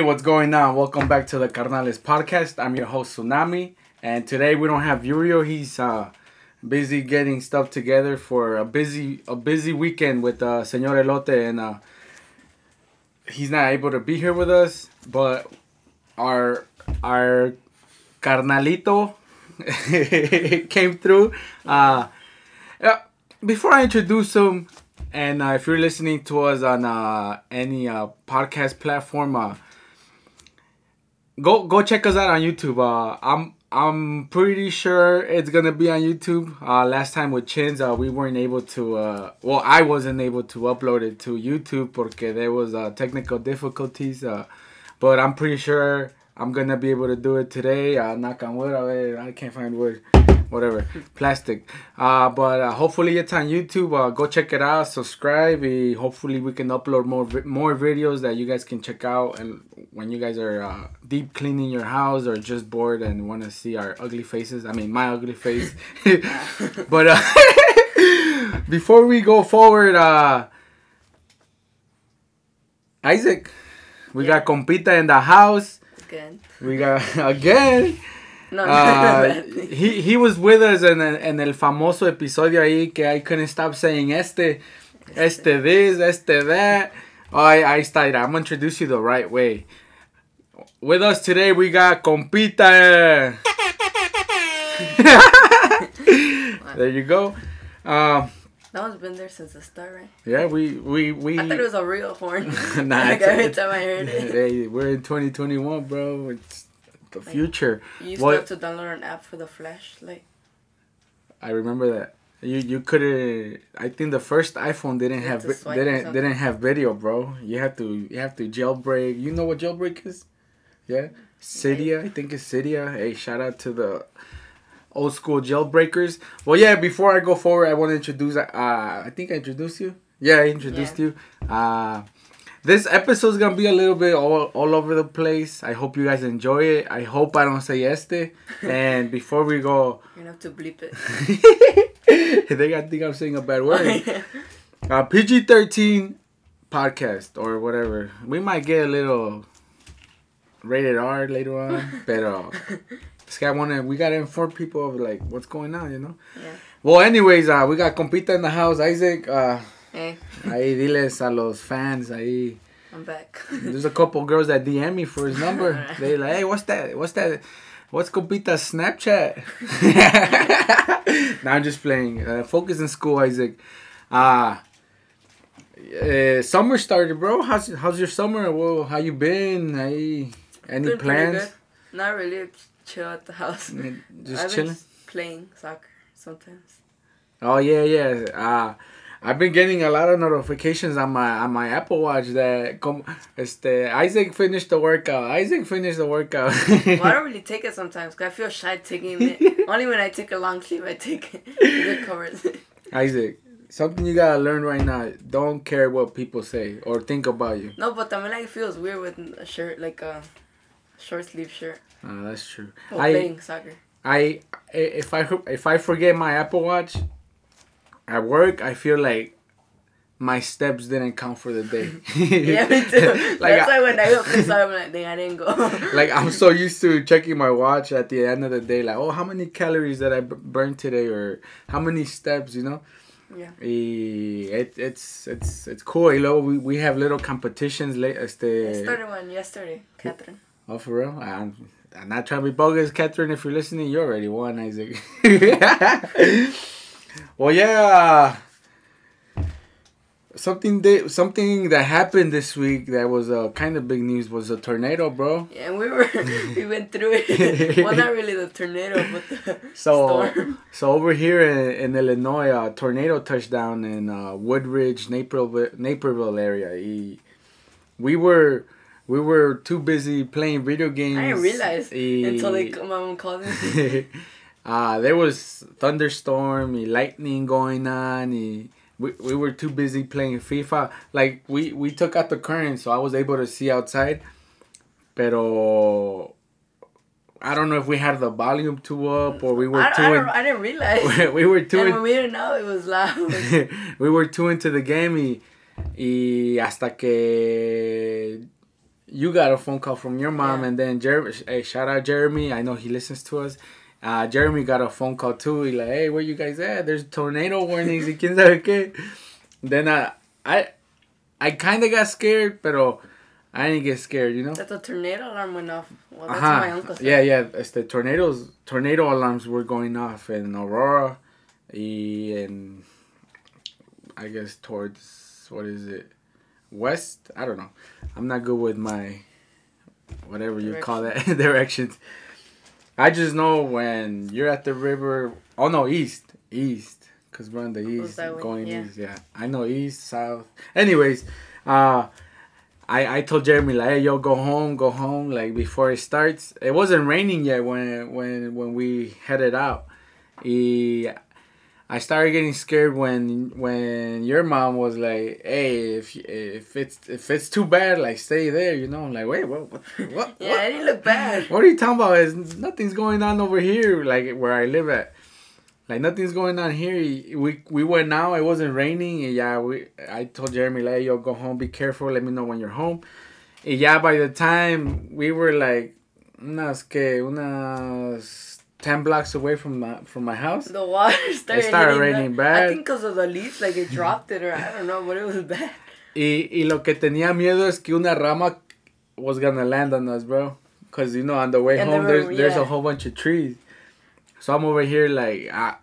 Hey, what's going on? Welcome back to the Carnales podcast. I'm your host Tsunami, and today we don't have Yurio. He's uh, busy getting stuff together for a busy a busy weekend with uh, Señor Elote, and uh, he's not able to be here with us. But our our carnalito came through. Uh, before I introduce him, and uh, if you're listening to us on uh, any uh, podcast platform, uh, go go check us out on YouTube. Uh, I'm I'm pretty sure it's gonna be on YouTube. Uh, last time with Chins, uh, we weren't able to. Uh, well, I wasn't able to upload it to YouTube because there was uh, technical difficulties. Uh, but I'm pretty sure I'm gonna be able to do it today. Uh, knock on wood. I can't find wood whatever, plastic. Uh, but uh, hopefully it's on YouTube. Uh, go check it out. Subscribe. Hopefully we can upload more vi- more videos that you guys can check out. And when you guys are uh, deep cleaning your house or just bored and want to see our ugly faces, I mean my ugly face. but uh, before we go forward, uh, Isaac, we Yeah. got compita in the house. Good. We got again. No, Uh, he he was with us en el, en el famoso episodio ahí que I couldn't stop saying este, este this, este that. Oh, I, I started. I'm gonna introduce you the right way. With us today, we got Compita. there you go. Um, that one's been there since the start, right? yeah, we we we. I thought it was a real horn. Nah, like every time I heard it. Hey, we're in 2021, bro. It's the future. You used What- to have to download an app for the flashlight. I remember that. You you couldn't. I think the first iPhone didn't have had to vi- swipe or didn't didn't have video, bro. You have to you have to jailbreak. You know what jailbreak is? Yeah, Cydia. I think it's Cydia. Hey, shout out to the old school jailbreakers. Well, yeah. Before I go forward, I want to introduce. Uh, I think I introduced you. Yeah, I introduced you. Uh, this episode's gonna be a little bit all, all over the place. I hope you guys enjoy it. I hope I don't say este. And before we go, You're gonna have to bleep it. they got think I'm saying a bad word. Uh, PG thirteen podcast or whatever. We might get a little rated R later on, but uh, this guy wanna we gotta inform people of like what's going on, you know. Yeah. Well, anyways, uh, we got compita in the house, Isaac. Uh, Hey, ahí diles a los fans ahí. I'm back. There's a couple girls that DM me for his number. They like, hey, what's that? What's that? What's Compita's Snapchat? now I'm just playing. Uh, focus in school, Isaac. Uh, uh, summer started, bro. How's how's your summer? Well, how you been? Hey, any Been plans? Not really. Chill at the house. Just I've chilling. playing soccer sometimes. Oh yeah, yeah. Uh, I've been getting a lot of notifications on my on my Apple Watch that come. Este Isaac finished the workout. Isaac finished the workout. Well, I don't really take it sometimes because I feel shy taking it. Only when I take a long sleep, I take it. It covers it. Isaac, something you gotta learn right now. Don't care what people say or think about you. No, but I mean, like, it feels weird with a shirt, like a short sleeve shirt. Uh, that's true. I, playing soccer. I, if I if I forget my Apple Watch at work, I feel like my steps didn't count for the day. Yeah, me too. like That's I, why when I go play soccer, I'm like, dang, I didn't go. like I'm so used to checking my watch at the end of the day, like oh how many calories did I b- burn today or how many steps, you know. Yeah. It, it's it's it's cool. You know, we, we have little competitions. Late, I started one yesterday, Catherine. Oh, for real? I'm, I'm not trying to be bogus, Catherine. If you're listening, you already won, Isaac. Well, yeah. Something that something that happened this week that was uh, kind of big news was a tornado, bro. Yeah, and we were we went through it. well, not really the tornado, but the So, storm. so over here in, in Illinois, a tornado touchdown in uh, Woodridge, Naperville, Naperville area. He, we were we were too busy playing video games. I didn't realize He- until they my mom called me. uh, there was thunderstorm, y lightning going on. y we, we were too busy playing FIFA. Like we, we took out the current, so I was able to see outside. Pero I don't know if we had the volume too up or we were I, too. I, in- I didn't realize. we were too. and in- we didn't know, it was loud. we were too into the game y, y hasta que you got a phone call from your mom, Yeah. and then Jeremy. Hey, shout out Jeremy. I know he listens to us. Uh, Jeremy got a phone call too. He like, hey, where you guys at? There's tornado warnings. y quién sabe qué. Then I, I, I kind of got scared, pero I didn't get scared. You know. That the tornado alarm went off. Well, that's what my Uh-huh. uncle said. Yeah, yeah. It's the tornadoes. Tornado alarms were going off in Aurora, and I guess towards what is it, west? I don't know. I'm not good with my whatever you call that directions. I just know when you're at the river. Oh no, east, east, cause we're on the east, going yeah. east. Yeah, I know east, south. Anyways, uh. I, I told Jeremy like, hey, yo, go home, go home. Like before it starts, it wasn't raining yet when when when we headed out. Y I started getting scared when when your mom was like, hey, if if it's if it's too bad, like stay there, you know. I'm like, wait, what, what, what? Yeah, what? it didn't look bad. What are you talking about? Is nothing's going on over here, like where I live at. Like nothing's going on here. We we went out. It wasn't raining. And yeah, we. I told Jeremy like, yo, go home. Be careful. Let me know when you're home. And yeah, by the time we were like, unas que unas ten blocks away from my from my house. The water started, It started raining the- bad. I think because of the leaves, like it dropped it, or I don't know, but it was bad. Y, y lo que tenía miedo es que una rama was gonna land on us, bro. Cause you know on the way And home were- there's there's a whole bunch of trees. So I'm over here like ah,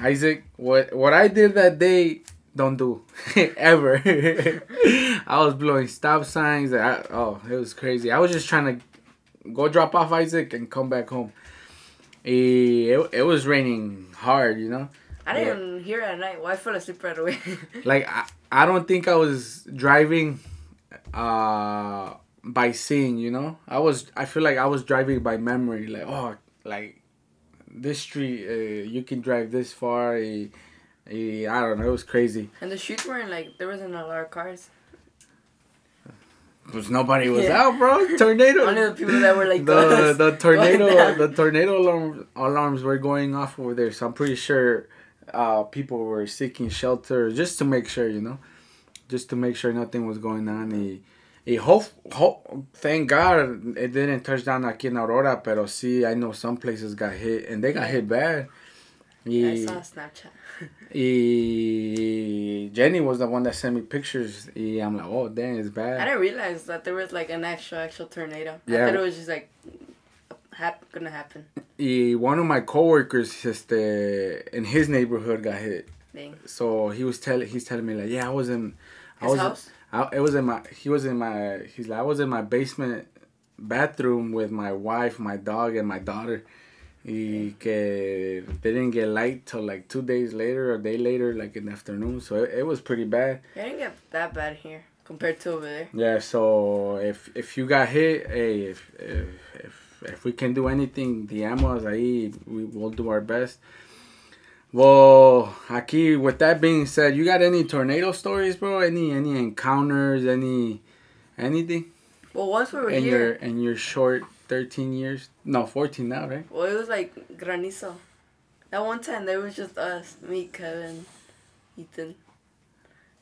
Isaac, what what I did that day, don't do ever. I was blowing stop signs. I, oh, it was crazy. I was just trying to go drop off Isaac and come back home. It, it was raining hard, you know. I didn't hear it at night. Well, I fell asleep right away. like I, I don't think I was driving uh by seeing, you know. I was I feel like I was driving by memory like oh like this street uh, you can drive this far eh, eh, I don't know it was crazy. and the streets weren't like there wasn't a lot of cars. Because nobody was Yeah. out, bro. Tornado. Only the people that were like the the tornado the tornado alarm, alarms were going off over there. So I'm pretty sure uh, people were seeking shelter just to make sure, you know, just to make sure nothing was going on. Y, y hope, hope, thank God it didn't touch down aquí in Aurora, pero sí, I know some places got hit and they got hit bad. Yeah, I saw Snapchat. Y Jenny was the one that sent me pictures. Y I'm like, oh, dang, it's bad. I didn't realize that there was like an actual actual tornado. Yeah. I thought it was just like hap- gonna happen. Y one of my coworkers, este, in his neighborhood got hit. Dang. So he was telling, he's telling me like, yeah, I was in, I His was, house. I, it was in my, he was in my, he's like, I was in my basement bathroom with my wife, my dog, and my daughter. Y que they didn't get light till like two days later or a day later, like in the afternoon. So it, it was pretty bad. It didn't get that bad here compared to over there. Yeah. So if if you got hit, hey, if if if, if we can do anything, the amos ahí, we will do our best. Well, aquí with that being said, you got any tornado stories, bro? Any any encounters? Any anything Well, once we were in your here, in your short thirteen years? No, fourteen now, right? well, it was like granizo. That one time, there was just us, me, Kevin, Ethan,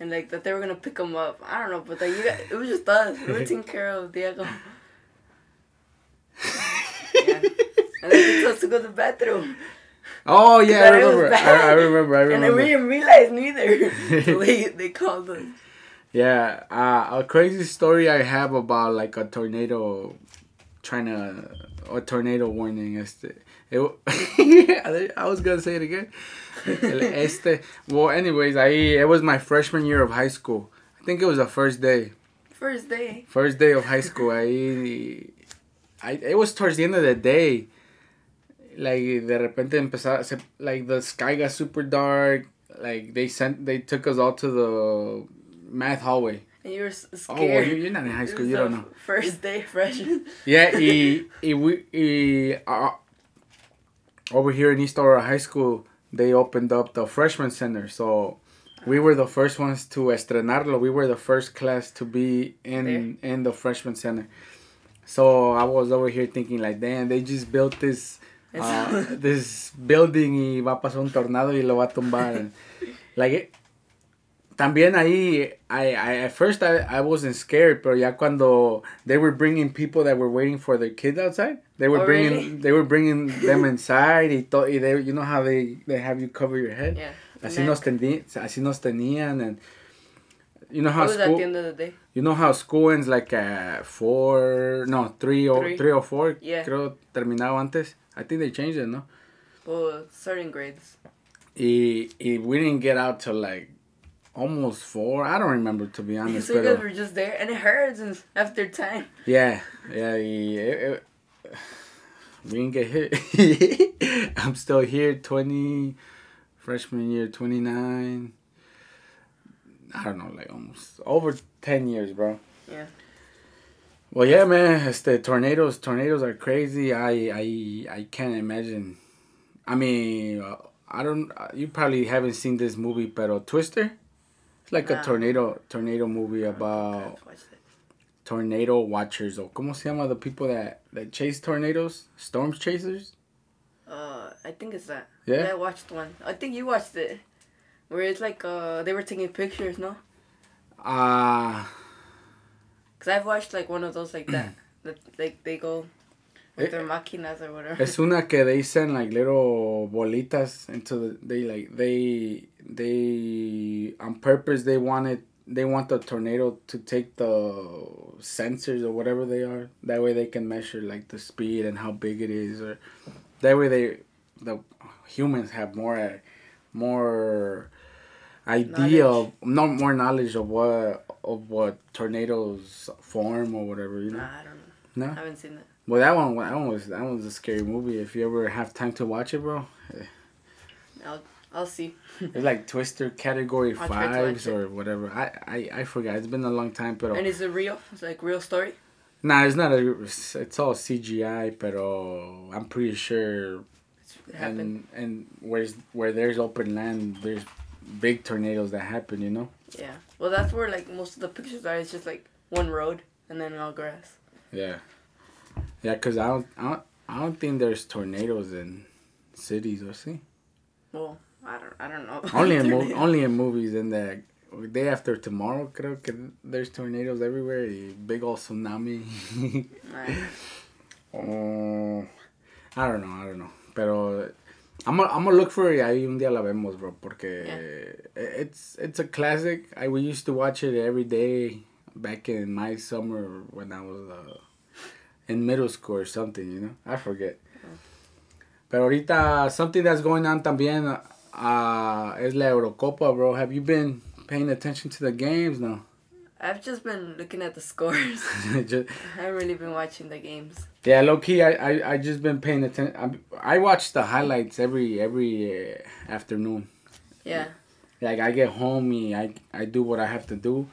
and like that they were gonna pick him up. I don't know, but like you got, it was just us. We were taking care of Diego. yeah. And then us to go to the bathroom. Oh yeah, I That it was remember. I, I remember. I And then we didn't realize neither. so they, they called us. Yeah, uh, a crazy story I have about like a tornado trying to a tornado warning. Este, it, I was gonna say it again. Este, well, anyways, I it was my freshman year of high school. I think it was the first day, First day. first day of high school. I, I it was towards the end of the day. Like de repente empezaba, like the sky got super dark. Like they sent, they took us all to the math hallway. And you were scared. Oh, well, you- you're not in high school. You don't know. First day freshman. Yeah, y, y we, y, uh, over here in East Aurora High School, they opened up the freshman center. So we were the first ones to estrenarlo. We were the first class to be in in the freshman center. So I was over here thinking like, damn, they just built this uh, this building y va a pasar un tornado y lo va a tumbar. like it, también ahí, I, I at first I, I wasn't scared, pero ya cuando they were bringing people that were waiting for their kids outside, they were Oh, bringing really? they were bringing them inside y, to, y they, you know how they they have you cover your head. Yeah. Así nos teni, así nos tenían and you know how was at school the end of the day. you know how school ends like at four no three or Three. three or four Yeah. creo terminaba antes. I think they changed it, no? Well, certain grades. Y, y we didn't get out till like almost four. I don't remember to be honest. Pero- guys were just there, and it hurts and after time. Yeah, yeah, y it, it, we didn't get hit. I'm still here, 20, freshman year, 29. I don't know, like almost over 10 years, bro. Yeah. Well, yeah, man, It's the tornadoes, tornadoes are crazy. I, I, I can't imagine. I mean, uh, I don't, uh, you probably haven't seen this movie, pero Twister? It's like a tornado, tornado movie about watched it. tornado watchers or como se llama the people that that chase tornadoes storm chasers Uh, I think it's that. Yeah? I watched one. I think you watched it. Where it's like uh they were taking pictures, no? uh Cause I've watched like one of those like that. that like they go Eh, with their máquinas or whatever. es una que they send like little bolitas into the they like they they on purpose they wanted they want the tornado to take the sensors or whatever they are that way they can measure like the speed and how big it is or that way they the humans have more more idea of not more knowledge of what of what tornadoes form or whatever you know Nah, I don't know. no I haven't seen it. Well that one that one was that one was a scary movie if you ever have time to watch it bro I'll I'll see. it's like twister category I'll fives or whatever I, I i forgot it's been a long time but And is it real? It's like real story. nah it's not a it's all cgi but i'm pretty sure and and where's where there's open land there's big tornadoes that happen you know Yeah. Well, that's where like most of the pictures are. It's just like one road and then all grass. yeah yeah because I don't, I don't i don't think there's tornadoes in cities or see Well, I don't I don't know. only in mo- only in movies and the day after tomorrow creo que there's tornadoes everywhere big old tsunami. Oh, I don't know I don't know. Pero I'm gonna, I'm gonna look for it ahí un día la vemos bro porque it's it's a classic. I we used to watch it every day back in my summer when I was uh, in middle school or something you know I forget pero ahorita something that's going on también uh, es la Eurocopa bro have you been paying attention to the games now? I've just been looking at the scores. Just- I haven't really been watching the games. Yeah, low key, I I, I just been paying attention. I watch the highlights every every uh, afternoon. Yeah. Like I get home, I I do what I have to do,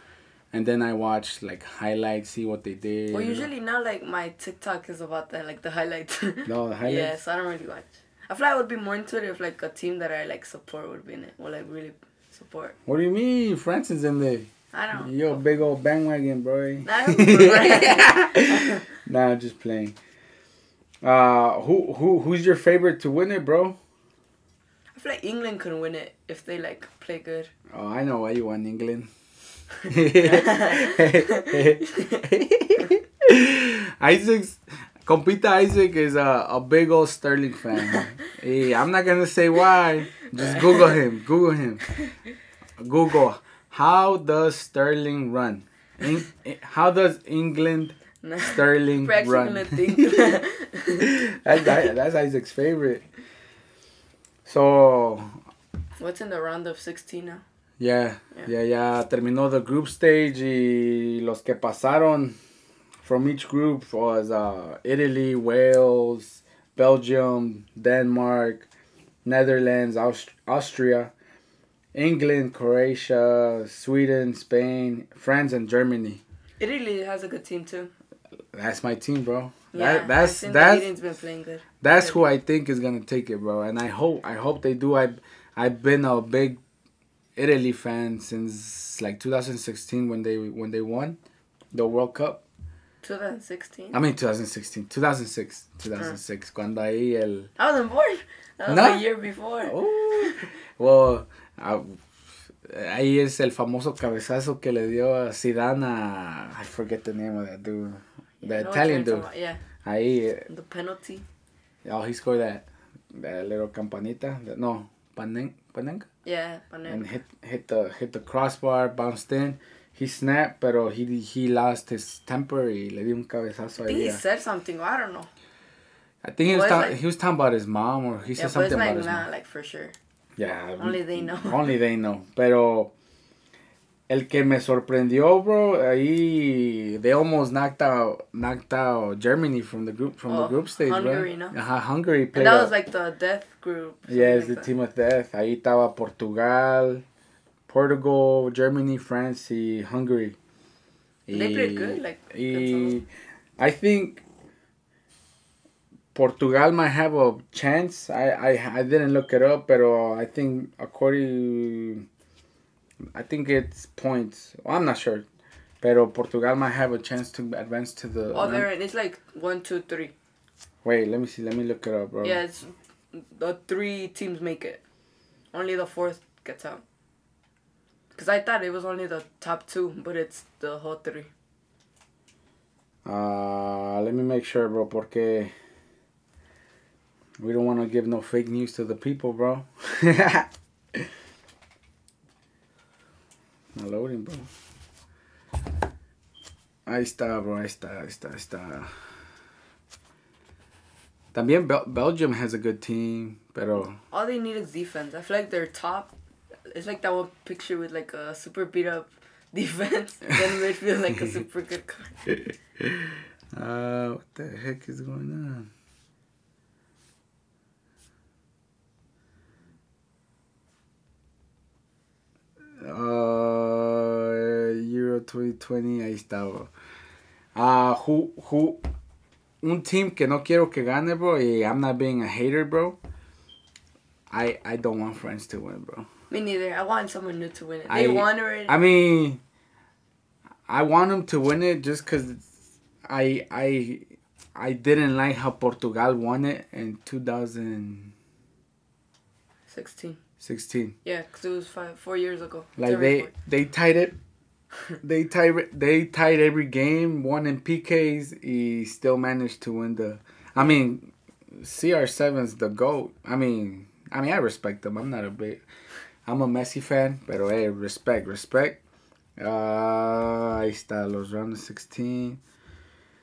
and then I watch like highlights, see what they did. Well, usually now like my TikTok is about that, like the highlights. No, the highlights. Yeah, so I don't really watch. I feel like I would be more into it if like a team that I like support would be in it, or like really support. What do you mean, France is in there? I don't. You're a big old bandwagon, bro. Nah, I'm just playing. Uh, who who who's your favorite to win it, bro? I feel like England can win it if they like play good. Oh, I know why you want England. Isaac's compita Isaac is a, a big old Sterling fan. hey, I'm not gonna say why. Just Google him. Google him. Google how does Sterling run? In, how does England Sterling run? that's, that- that's Isaac's favorite. So What's in the round of 16 now? Yeah, Yeah. yeah, ya terminó the group stage y los que pasaron from each group was uh, Italy, Wales, Belgium, Denmark, Netherlands, Aust- Austria, England, Croatia, Sweden, Spain, France, and Germany. Italy has a good team too. That's my team, bro. Yeah, that, that's that's Italy's been playing good. that's who I think is gonna take it, bro. And I hope I hope they do. I I've been a big Italy fan since like 2016 when they when they won the World Cup. 2016. I mean 2016, 2006, 2006. Cuando ahí el I wasn't born. That was No? a year before. oh well, I, Ahí es el famoso cabezazo que le dio a Zidane a I forget the name of that dude, the Yeah, know Italian dude. about, Ahí, eh, the penalty. oh, he scored that that little campanita. that- no, panen, panenka. Yeah, but and hit hit the hit the crossbar, bounced in. He snapped, pero he he lost his temper y le dio un cabezazo I think he said something. I don't know. I think he was talking like- he was talking about his mom or he Yeah, said but something like about his not mom. like for sure. Yeah, Only they know. Only they know. Pero el que me sorprendió, bro, ahí they almost knocked out knocked out Germany from the group from the Oh, group stage, Hungary, no? Ajá, Hungary played. And that was like the death group. yeah, it's the like that. team of death. Ahí estaba Portugal, Portugal, Germany, France y Hungary. They played good, like, y I think Portugal might have a chance. I, I I didn't look it up, pero I think according, I think it's points. Well, I'm not sure, pero Portugal might have a chance to advance to the. Oh, there it's like one, two, three. Wait, let me see. Let me look it up, bro. Yeah, it's the three teams make it. Only the fourth gets out. Cause I thought it was only the top two, but it's the whole three. Uh, let me make sure, bro, porque we don't want to give no fake news to the people, bro. Not loading, bro. Ahí está, bro. Ahí está, ahí está, ahí está. También Bel- Belgium has a good team, pero All they need is defense. I feel like their top. It's like that one picture with like a super beat up defense. then midfield like a super good card. uh, what the heck is going on? Uh, Euro 2020, ahí está, bro. Uh, who, who, un team que no quiero que gane, bro, y I'm not being a hater, bro. I, I don't want France to win, bro. Me neither. I want someone new to win it. I- want already. I mean, I want them to win it just because I I I didn't like how Portugal won it in 2016. Sixteen. Yeah, cause it was five, four years ago. Like they they tied it. They tied they tied every game, won in PKs. He still managed to win the. I mean, CR7's the goat. I mean, I mean I respect him. I'm not a big. I'm a Messi fan, pero hey, respect, respect. Uh, ahí está los round 16.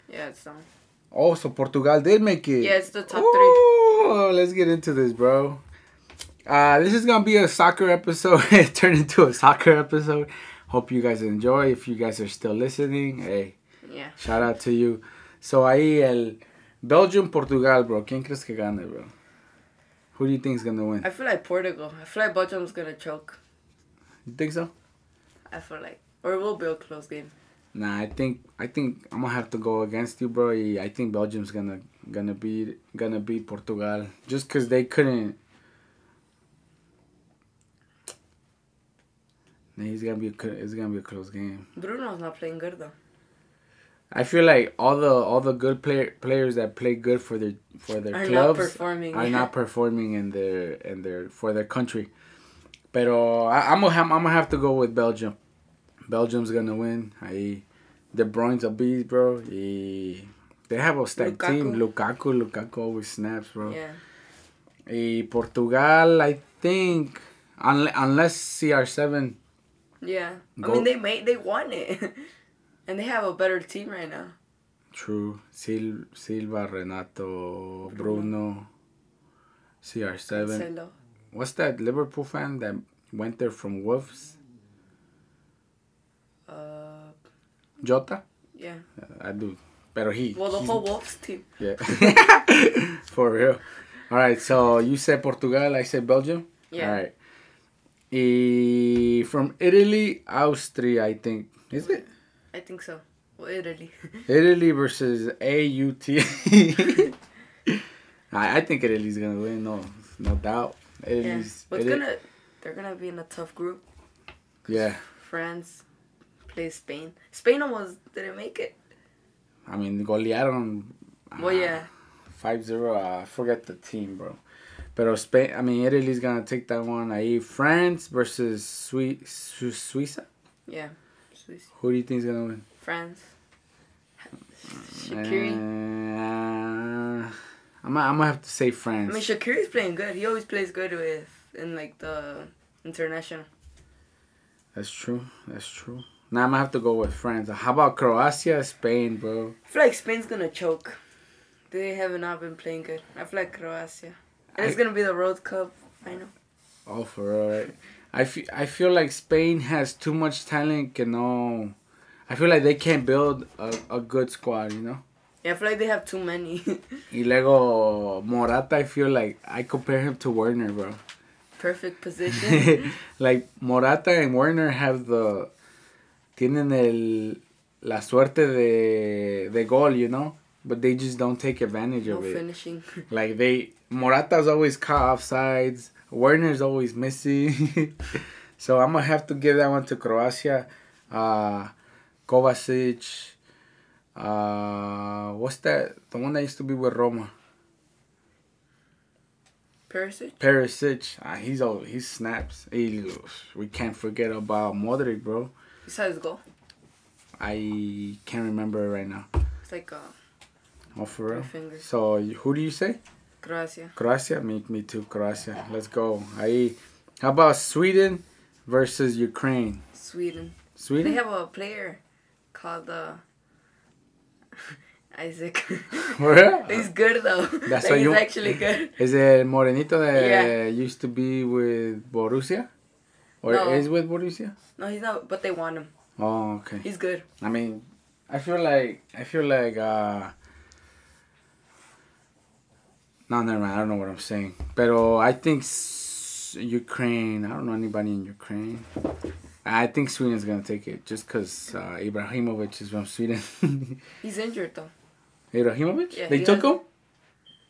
Yeah, it's done. Oh, so Portugal did make it. Yeah, it's the top three. let's get into this, bro. Uh, this is gonna be a soccer episode. it turned into a soccer episode. Hope you guys enjoy. If you guys are still listening, hey, Yeah. shout out to you. So ahí el Belgium Portugal, bro. ¿Quién crees que gane, bro? Who do you think is gonna win? I feel like Portugal. I feel like Belgium's gonna choke. You think so? I feel like, or it will be a close game. Nah, I think I think I'm gonna have to go against you, bro. I think Belgium's gonna gonna beat gonna beat Portugal just cause they couldn't. Nah, He's gonna be a, it's gonna be a close game. Bruno's not playing good though. I feel like all the all the good player players that play good for their for their Are not clubs performing. are not performing in their in their for their country. Pero I, I'm gonna have, I'm gonna have to go with Belgium. Belgium's gonna win. I, De Bruyne's a beast, bro. Y they have a stacked team. Lukaku, Lukaku always snaps, bro. Yeah. Y Portugal, I think, unless, unless CR7. Yeah. Go- I mean, they made they won it, and they have a better team right now. True. Sil, Silva, Renato, Bruno, CR7. Cancelo. What's that Liverpool fan that went there from Wolves? Uh, Jota? yeah. Uh, I do. Pero he. Well, the whole Wolves team. Yeah. For real. All right. So you said Portugal. I said Belgium. Yeah. All right. E from Italy, Austria. I think is it I think so. Well, Italy. Italy versus AUT. I, I think Italy's gonna win. No, no doubt. yeah. Italy's. But it's Italy- gonna, they're gonna be in a tough group. yeah. France plays Spain. Spain almost didn't make it. I mean, golearon. Well, yeah. 5 0. Uh, I forget the team, bro. Pero Spain, I mean, Italy's gonna take that one. Ahí, France versus Sui- Su- Suiza. Yeah. Swiss. Who do you think is gonna win? France. Shaqiri. Uh, I'm, I'm gonna have to say France. I mean, Shaqiri's playing good. He always plays good with in like the international. That's true. That's true. Now I'm gonna have to go with France. How about Croatia, Spain, bro? I feel like Spain's gonna choke. They have not been playing good. I feel like Croatia. And it's I- gonna be the World Cup. Know. Oh, for real, right? I feel, I feel like Spain has too much talent. You know, I feel like they can't build a, a good squad, you know? Yeah, I feel like they have too many. Y luego Morata, I feel like I compare him to Werner, bro. Perfect position. like Morata and Werner have the tienen el la suerte de de gol, you know, but they just don't take advantage no of it. No finishing. Like they Morata's always caught offsides. Werner's always missing. so I'm gonna have to give that one to Croatia. Uh, Kovacic. Uh, what's that? The one that used to be with Roma. Perisic. Perisic. Uh, he's all he snaps. He, we can't forget about Modric, bro. Besides goal. I can't remember it right now. It's like uh, Oh, for real. So who do you say? Croatia. Croatia, me, me too. Croatia. Let's go. Ahí. How about Sweden versus Ukraine? Sweden. Sweden. They have a player called uh, Isak. He's good though. That's like, he's you- actually good. Is it Morenito that Yeah. used to be with Borussia? Or No. is with Borussia? No, he's not. But they want him. Oh, okay. He's good. I mean, I feel like I feel like uh No, never mind. I don't know what I'm saying. Pero I think s- Ukraine. I don't know anybody in Ukraine. I think Sweden's gonna take it just because uh, Ibrahimovic is from Sweden. He's injured though. Ibrahimovic? Yeah, they took has- him.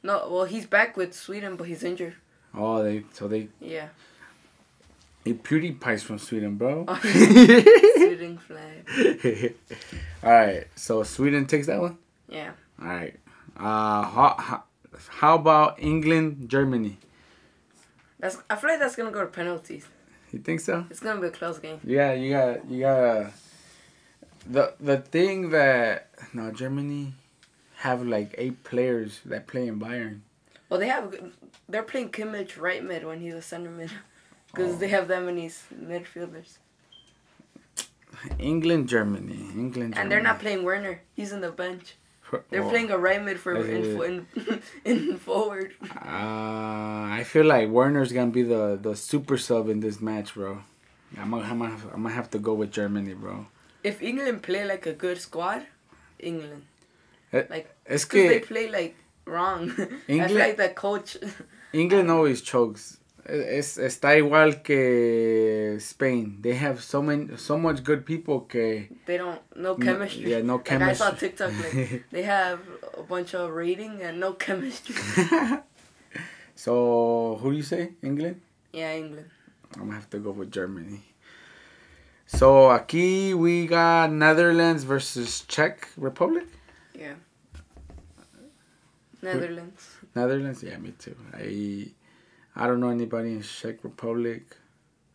No, well he's back with Sweden, but he's injured. Oh, they so they. Yeah. He PewDiePie's from Sweden, bro. Oh, Sweden flag. All right, so Sweden takes that one. Yeah. All right. Uh, how about England, Germany? That's. I feel like that's gonna go to penalties. You think so? It's gonna be a close game. Yeah, you got you got uh, the the thing that no Germany have like eight players that play in Bayern. Well, they have. They're playing Kimmich right mid when he's a center mid, because Oh. they have that many midfielders, England, Germany, England, and they're not playing Werner. He's in the bench. They're oh, playing a right mid for in, in, in forward. Uh, I feel like Werner's gonna be the the super sub in this match, bro. I'm gonna, I'm gonna, I'm gonna have to go with Germany, bro. If England play like a good squad, England. Eh, Like, Es cause they play like wrong. I England- feel like the coach. England always chokes. Es, está igual que Spain. They have so many, so much good people que They don't no No- chemistry. yeah, no Like I saw. TikTok like they have a bunch of rating and no chemistry. so who do you say? England? yeah, England. I'm gonna have to go with Germany. So aquí we got Netherlands versus Czech Republic. Yeah. Netherlands. Netherlands, yeah, me too. I I don't know anybody in Czech Republic.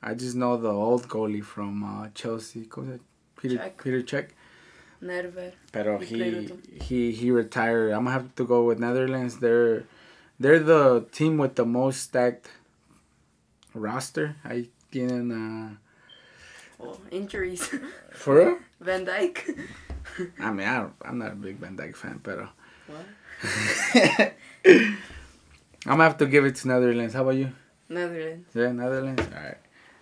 I just know the old goalie from uh, Chelsea. ¿Cómo se llama? Peter Cech. Peter Cech. Nedved. Pero he he he retired. I'm gonna have to go with Netherlands. They're they're the team with the most stacked roster. I tienen uh, Oh, injuries. for real. Van Dijk. I mean, I I'm not a big Van Dijk fan, pero what? I'm gonna have to give it to Netherlands. How about you? Netherlands. Yeah, Netherlands. All right.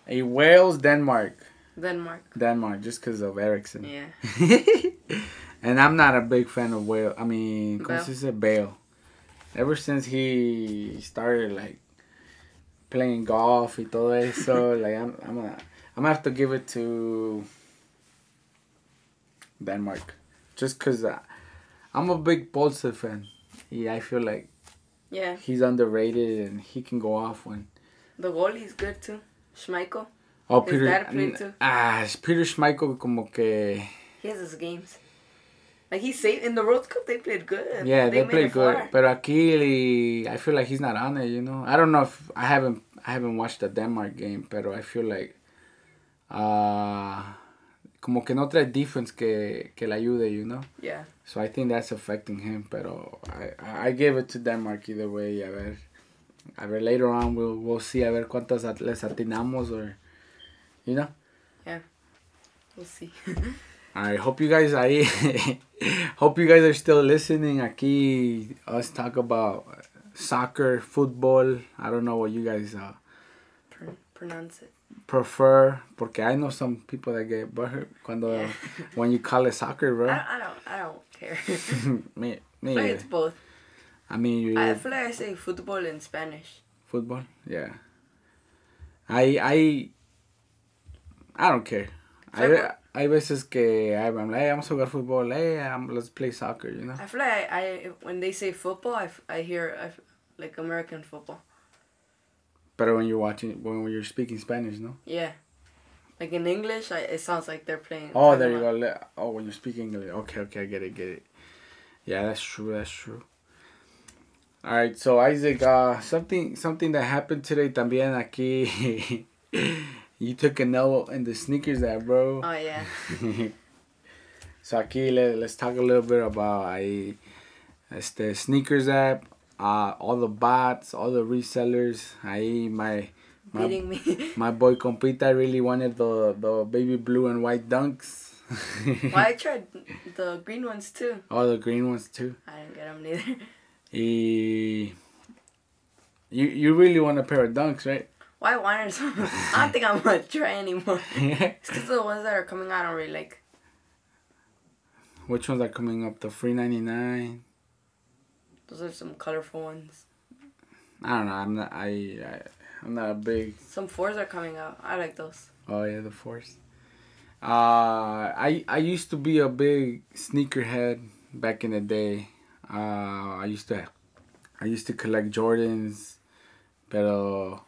A Wales, Denmark, Denmark. Denmark, just because of Eriksen. Yeah. and I'm not a big fan of Wales. I mean, because Bale. a Bale? Ever since he started like playing golf y todo eso, like I'm, I'm gonna, I'm gonna have to give it to Denmark, just cause uh, I'm a big Bolsa fan. Yeah, I feel like Yeah. he's underrated and he can go off when. The goalie's good too. Schmeichel. Oh, His dad played too. Ah, Peter Schmeichel como que He has his games. Like he saved in the World Cup, they played good. Yeah, they, made played good. far. But aquí, I feel like he's not on it. You know, I don't know if I haven't I haven't watched the Denmark game, but I feel like, uh, como que no trae defense que que le ayude. You know. Yeah. So I think that's affecting him. Pero I I give it to Denmark either way. A ver, a ver later on we'll we'll see a ver cuántas les atinamos or, you know. Yeah, We'll see. I hope you guys I hope you guys are still listening. Aquí us talk about soccer, football. I don't know what you guys uh, Pr- pronounce it. Prefer porque I know some people that get butthurt cuando Yeah. when you call it soccer, bro. I don't. I don't care. me, I me. like it's both. I mean, you I feel like I say football in Spanish. football, yeah. I I I don't care. I Football? hay veces que I'm like, hey, vamos a jugar fútbol. Hey, um, let's play soccer, you know. I feel like I, I when they say football, I, I hear I like American football. But when you're watching, when you're speaking Spanish, no. Yeah. Like in English, I, it sounds like they're playing. Oh, there you about- go. Oh, when you're speaking English. Okay, okay, I get it, get it. Yeah, that's true. That's true. All right, so Isaac, uh, something something that happened today también aquí. you took a a L in the sneakers app, bro. Oh yeah. so aquí let, let's talk a little bit about I, este sneakers app, uh, all the bots, all the resellers. Ahí my my me. my boy Compita really wanted the the baby blue and white dunks. well, I tried the green ones too. All the green ones too. I didn't get them neither. E... You you really want a pair of dunks, right? Why wanted some? I don't think I'm gonna try anymore. It's because the ones that are coming out I don't really like. Which ones are coming up? The free ninety nine. Those are some colorful ones. I don't know. I'm not. I, I I'm not a big. Some fours are coming out. I like those. Oh yeah, the fours. Uh, I I used to be a big sneakerhead back in the day. Uh, I used to, I used to collect Jordans, pero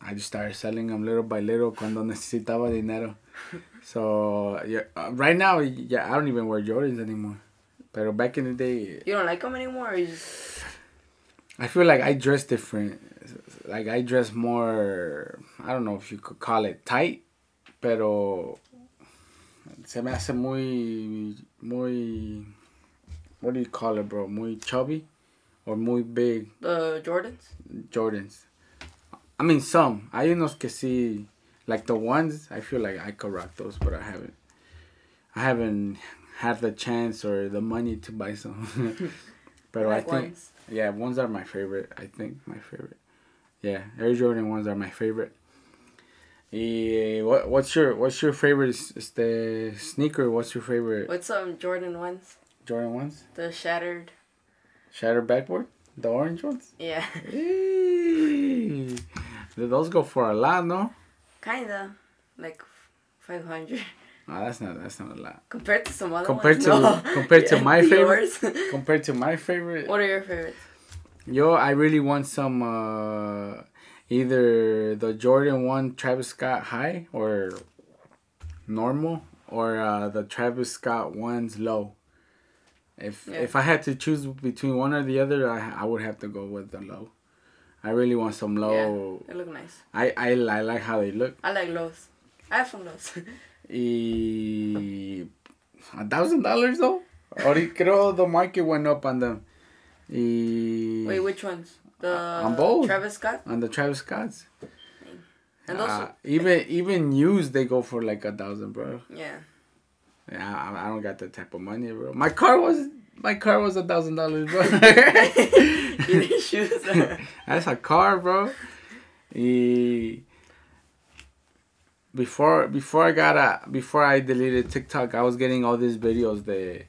I just started selling them little by little cuando necesitaba dinero. So yeah, uh, right now yeah, I don't even wear Jordans anymore. Pero back in the day, You don't like them anymore, or you just I feel like I dress different. Like I dress more. I don't know if you could call it tight, pero se me hace muy muy. What do you call it, bro? Muy chubby, or muy big the Jordans? Jordans. I mean some. Hay unos que sí, like the ones. I feel like I could rock those, but I haven't. I haven't had the chance or the money to buy some. but I think. ones. Yeah, ones are my favorite. I think my favorite. Yeah, Air Jordan ones are my favorite. Eh, what what's your what's your favorite este sneaker? What's your favorite What's some Jordan ones? Jordan ones? The shattered. Shattered backboard, the orange ones. Yeah, Eee. Those go for a lot, no? kinda. Like five hundred Oh, that's not that's not a lot compared to some other Compared ones. to- no. compared to my favorite? Compared to my favorite. what are your favorites? Yo, I really want some uh either the Jordan 1 Travis Scott high or normal or uh the Travis Scott ones low. If Yeah. if I had to choose between one or the other, I I would have to go with the low. I really want some low. They look nice. I, I I like how they look. I like lows. I have some lows. Y a thousand dollars though. Ahorita creo the market went up on them. Y Wait, which ones? The On both. Travis Scott on the Travis Scotts. and those. Uh, even even used they go for like a thousand, bro. yeah. Yeah, I, I don't got that type of money, bro. My car was my car was a thousand dollars, bro. Either shoes. That's a car, bro. Y before before I got a before I deleted TikTok, I was getting all these videos the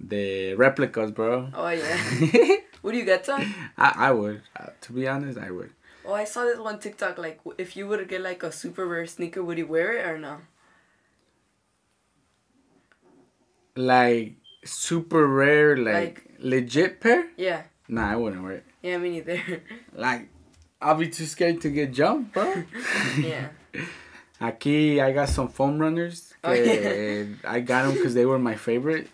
the replicas, bro. Oh yeah. Would you get some? I I would uh, to be honest, I would. Oh, I saw this one TikTok. Like, if you would get like a super rare sneaker, would you wear it or no? Like super rare, like, Like- legit pair. Yeah. Nah, I wouldn't wear it. Yeah, me neither. Like, I'll be too scared to get jumped, bro. yeah. Aquí, I got some foam runners. Oh, yeah. I got them because they were my favorite.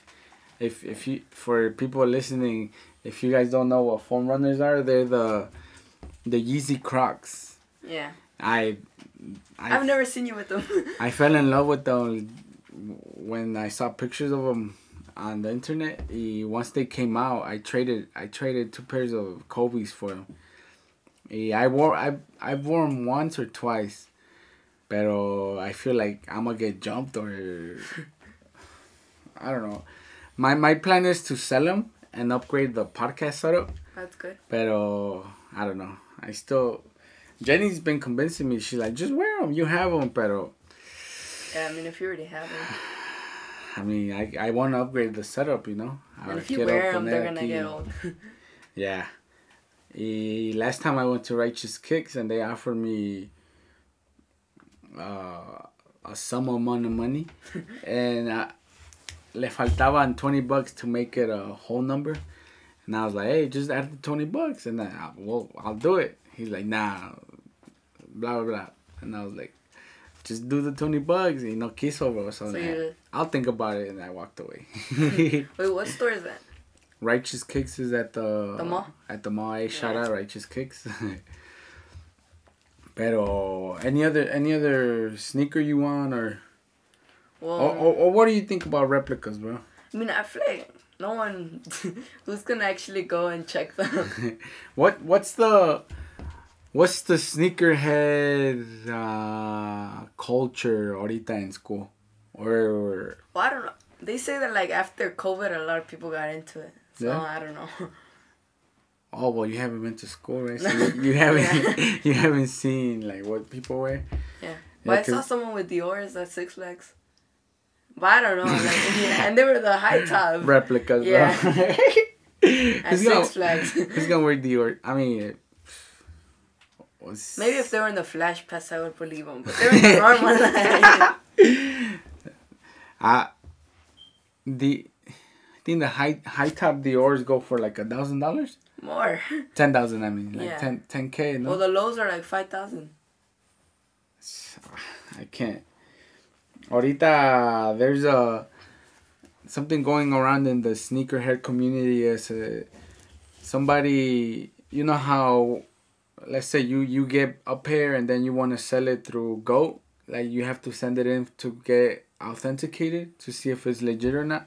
if if you for people listening, if you guys don't know what foam runners are, they're the the Yeezy Crocs. Yeah. I, I I've never seen you with them. I fell in love with them when I saw pictures of them on the internet. Once they came out, I traded I traded two pairs of Kobe's for them. I wore I I wore them once or twice, pero I feel like I'm gonna get jumped or I don't know. My my plan is to sell them and upgrade the podcast setup, That's good. pero I don't know. I still Jenny's been convincing me. She's like, just wear them. You have them, pero Yeah, I mean, if you already have them, I mean, I, I want to upgrade the setup, you know. and if you wear them, they're gonna aquí- get old. Yeah. Y last time I went to Righteous Kicks and they offered me uh, a sum amount of money, and uh, le faltaban twenty bucks to make it a whole number, and I was like, hey, just add the twenty bucks, and then I, well, I'll do it. He's like, nah, blah blah blah, and I was like. Just do the twenty bucks, you know, quiso, bro. So, So nah, you- I'll think about it, and I walked away. Wait, what store is that? Righteous Kicks is at the The mall? At the mall. Hey, shout out Righteous Kicks. Pero any other any other sneaker you want or, Well, or, or or what do you think about replicas, bro? I mean, I feel like no one who's gonna actually go and check them. what what's the what's the sneakerhead uh, culture ahorita in school? Or well, I don't know. They say that like after COVID, a lot of people got into it. So Yeah? I don't know. oh well, you haven't been to school, right? So you, you haven't Yeah. you haven't seen like what people wear. Yeah. Yeah, But I saw someone with Dior's at Six Flags. But I don't know. Like, yeah, and they were the high top replicas, Yeah. at He's gonna, Six Flags. he's gonna wear Dior. I mean, it was Maybe if they were in the Flash Pass, I would believe them. But they're in the normal. I ah, the I think the high high top Dior's go for like a thousand dollars, More. ten thousand. I mean, like Yeah. ten ten k. No, Well, the lows are like 5,000. I can't. Ahorita there's a something going around in the sneakerhead community as a, eh, somebody you know how let's say you you get a pair and then you want to sell it through Goat like you have to send it in to get authenticated to see if it's legit or not.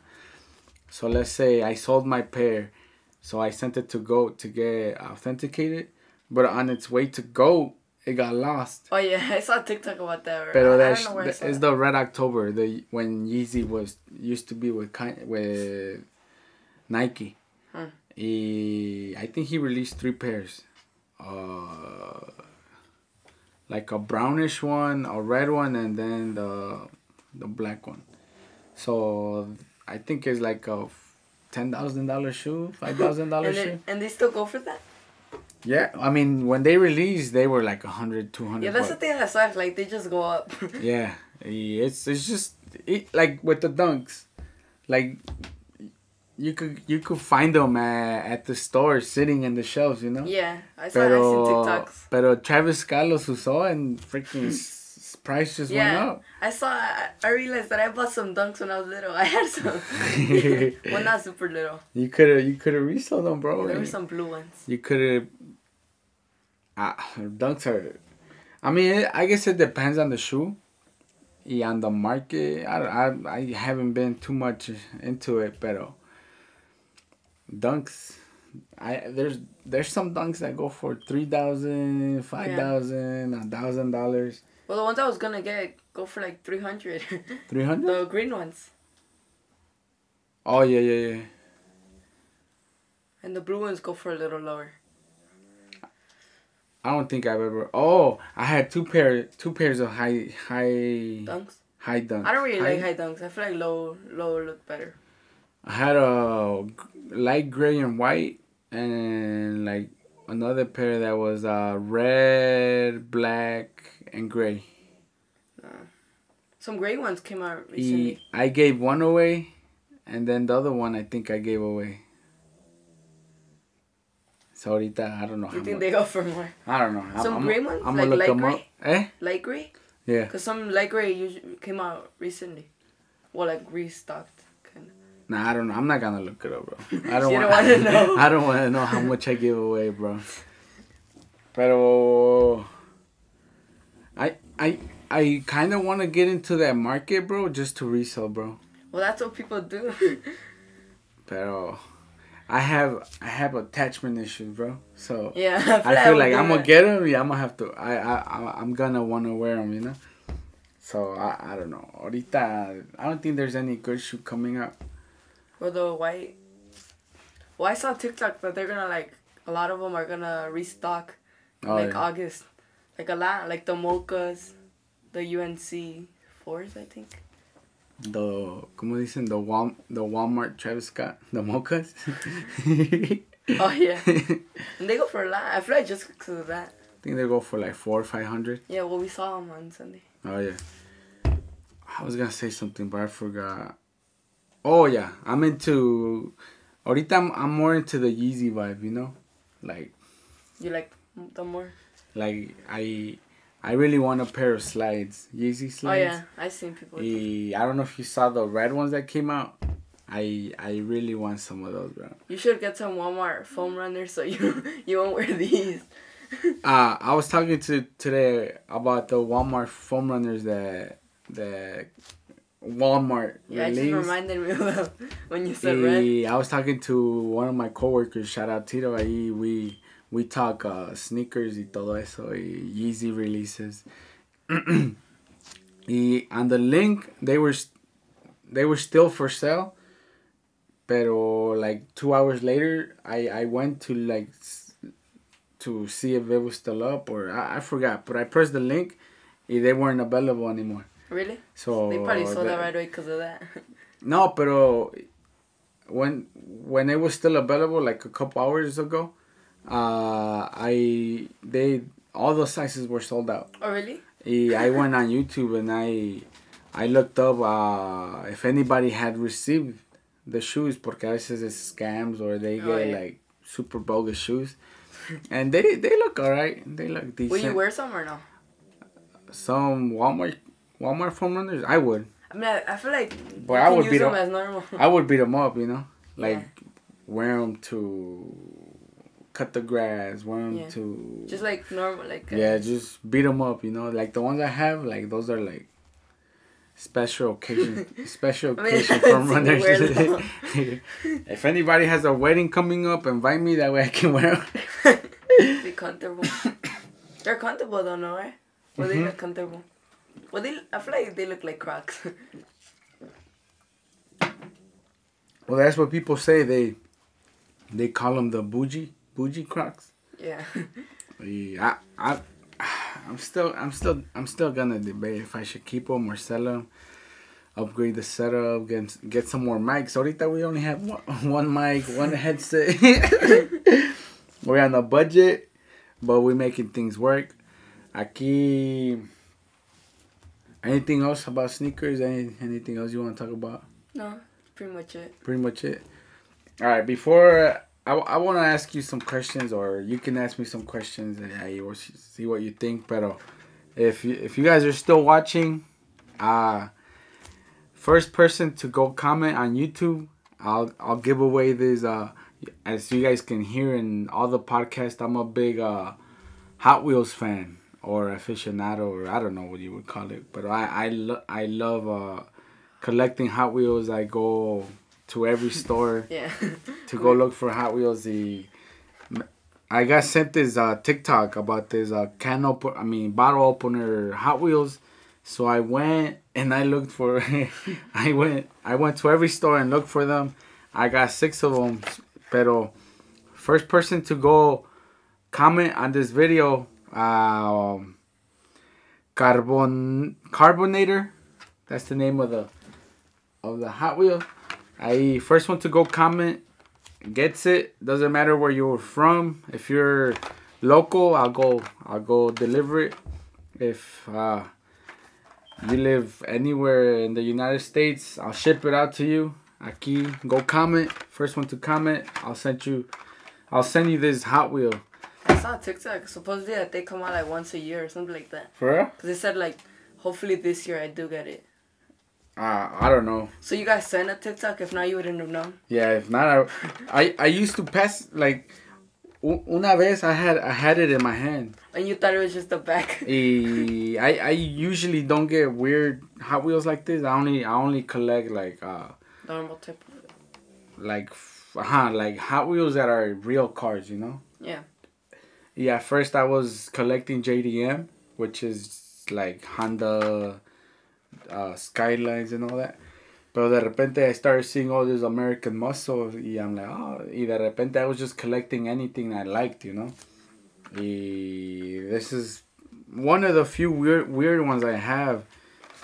So let's say I sold my pair, so I sent it to Goat to get authenticated, but on its way to Goat it got lost. Oh, yeah. I saw TikTok about that. or- Pero I, I that's don't know where I saw it's the Red October, the when Yeezy was used to be with with Nike. Hmm. He, I think he released three pairs. Uh, like a brownish one, a red one, and then the the black one. So I think it's like a ten thousand dollar shoe, five thousand dollar shoe. and they still go for that? Yeah, I mean when they released, they were like a hundred, two hundred. Yeah, that's the thing that sucks. Like, they just go up. Yeah, it's it's just it, like with the dunks, like you could you could find them at, at the store sitting in the shelves, you know. yeah. I saw I Pero seen TikToks. pero Travis Scott los usó and freaking s- price just went Yeah. up. I saw, I, realized that I bought some dunks when I was little. I had some. well, not super little. You could have you could have resold them, bro. There were some blue ones. You could have. Uh, dunks are. I mean, I guess it depends on the shoe. Yeah, on the market, I, I I haven't been too much into it, pero dunks, I there's there's some dunks that go for three thousand, five thousand, a thousand dollars, Well, the ones I was gonna get go for like 300. three hundred. the green ones. Oh yeah, yeah, yeah. And the blue ones go for a little lower. I don't think I've ever. Oh, I had two pair, two pairs of high, high, Dunks. high dunks. I don't really like high dunks. I feel like low, low look better. I had a light gray and white, and like another pair that was uh, red, black, and gray. Some gray ones came out recently. I gave one away, and then the other one I think I gave away. So ahorita I don't know. You think much. they for more? I don't know. Some I'm, gray I'm, ones? I'm Like look light them gray? up. Eh? Light gray? Yeah. Cause some light gray usually came out recently. Well, like restocked kind of. Nah, I don't know. I'm not gonna look it up, bro. I don't, You don't want, wanna know? I don't want to know how much I give away, bro. Pero I I I kind of want to get into that market, bro, just to resell, bro. Well, that's what people do. Pero I have I have attachment issues, bro. So yeah, I feel like I'm gonna get them. Yeah, I'm gonna have to. I I I'm gonna want to wear them, you know. So I I don't know. Ahorita I don't think there's any good shoe coming out. Or the white. Well, I saw TikTok that they're gonna like a lot of them are gonna restock Oh, like yeah. August, like a lot like the mochas, the UNC fours I think. the como dicen the Wal the Walmart Travis Scott the mochas. Oh yeah, and they go for a lot. I feel like just because of that. I think they go for like four or five hundred. Yeah, well we saw them on Sunday. Oh yeah. I was gonna say something, but I forgot. Oh yeah, I'm into. Ahorita I'm, I'm more into the Yeezy vibe, you know, like You like the more? Like I I really want a pair of slides, Yeezy slides. Oh yeah, I seen people. I don't know if you saw the red ones that came out. I I really want some of those, bro. You should get some Walmart foam runners so you you won't wear these. Uh, I was talking to today about the Walmart foam runners that that Walmart Yeah, it just reminded me of them when you said red. Eh, I was talking to one of my coworkers. Shout out Tito. Ahí we we talk uh, sneakers y todo eso. Y Yeezy releases. y on the link they were they were still for sale. Pero like two hours later, I I went to like to see if it was still up or I, I forgot. But I pressed the link, and they weren't available anymore. Really? So They probably sold that right away because of that. no, pero when when it was still available, like a couple hours ago, uh, I they all those sizes were sold out. oh really? I went on YouTube and I I looked up uh, if anybody had received the shoes, porque a veces it's scams or they get Oh, yeah. like super bogus shoes, and they they look alright. They look decent. Will you wear some or no? Some Walmart Walmart foam runners, I would. I mean, I, I feel like But you I can would use beat them up- as normal. I would beat them up, you know, like Yeah. wear them to cut the grass, them Yeah. to Just like normal, like uh, yeah, just beat them up, you know, like the ones I have, like those are like special occasion, special occasion from haven't seen you runners. if anybody has a wedding coming up, invite me that way I can wear them. be comfortable. They're comfortable though, no right? Well, they Mhm. look comfortable. Well, they I feel like they look like Crocs. Well, that's what people say. They they call them the bougie bougie Crocs. yeah. Yeah, I, I, I'm still, I'm still, I'm still gonna debate if I should keep them or sell them, upgrade the setup, get get some more mics. Ahorita we only have one, one mic, one headset. we're on a budget, but we're making things work. Aquí. Anything else about sneakers? Any anything else you want to talk about? No, pretty much it. pretty much it. All right, before uh, I, I want to ask you some questions, or you can ask me some questions, and I will see what you think. But if you, if you guys are still watching, uh, first person to go comment on YouTube, I'll I'll give away this. Uh, as you guys can hear in all the podcasts, I'm a big uh, Hot Wheels fan or aficionado, or I don't know what you would call it. But I I, lo- I love uh, collecting Hot Wheels. I go to every store Yeah. to go look for Hot Wheels. The I got sent this uh, TikTok about this uh, can open, I mean bottle opener Hot Wheels. So I went and I looked for. I went I went to every store and looked for them. I got six of them. Pero first person to go comment on this video, um, carbon carbonator. That's the name of the of the Hot Wheel. I first one to go comment gets it. Doesn't matter where you're from. If you're local, I'll go. I'll go deliver it. If uh, you live anywhere in the United States, I'll ship it out to you. Aquí, go comment. First one to comment, I'll send you. I'll send you this Hot Wheel. I saw TikTok supposedly that they come out like once a year or something like that. For real? Cause they said like, hopefully this year I do get it. Uh, I don't know. So you guys sent a TikTok. If not, you wouldn't have known. Yeah, if not, I, I, I used to pass like, una vez I had I had it in my hand. And you thought it was just the back. I I usually don't get weird Hot Wheels like this. I only I only collect like uh Normal type. like uh like Hot Wheels that are real cars, you know. Yeah. Yeah, first I was collecting JDM, which is like Honda uh, Skylines and all that. Pero de repente I started seeing all this American muscle y I'm like, oh, y de repente I was just collecting anything I liked, you know. Y this is one of the few weird weird ones I have.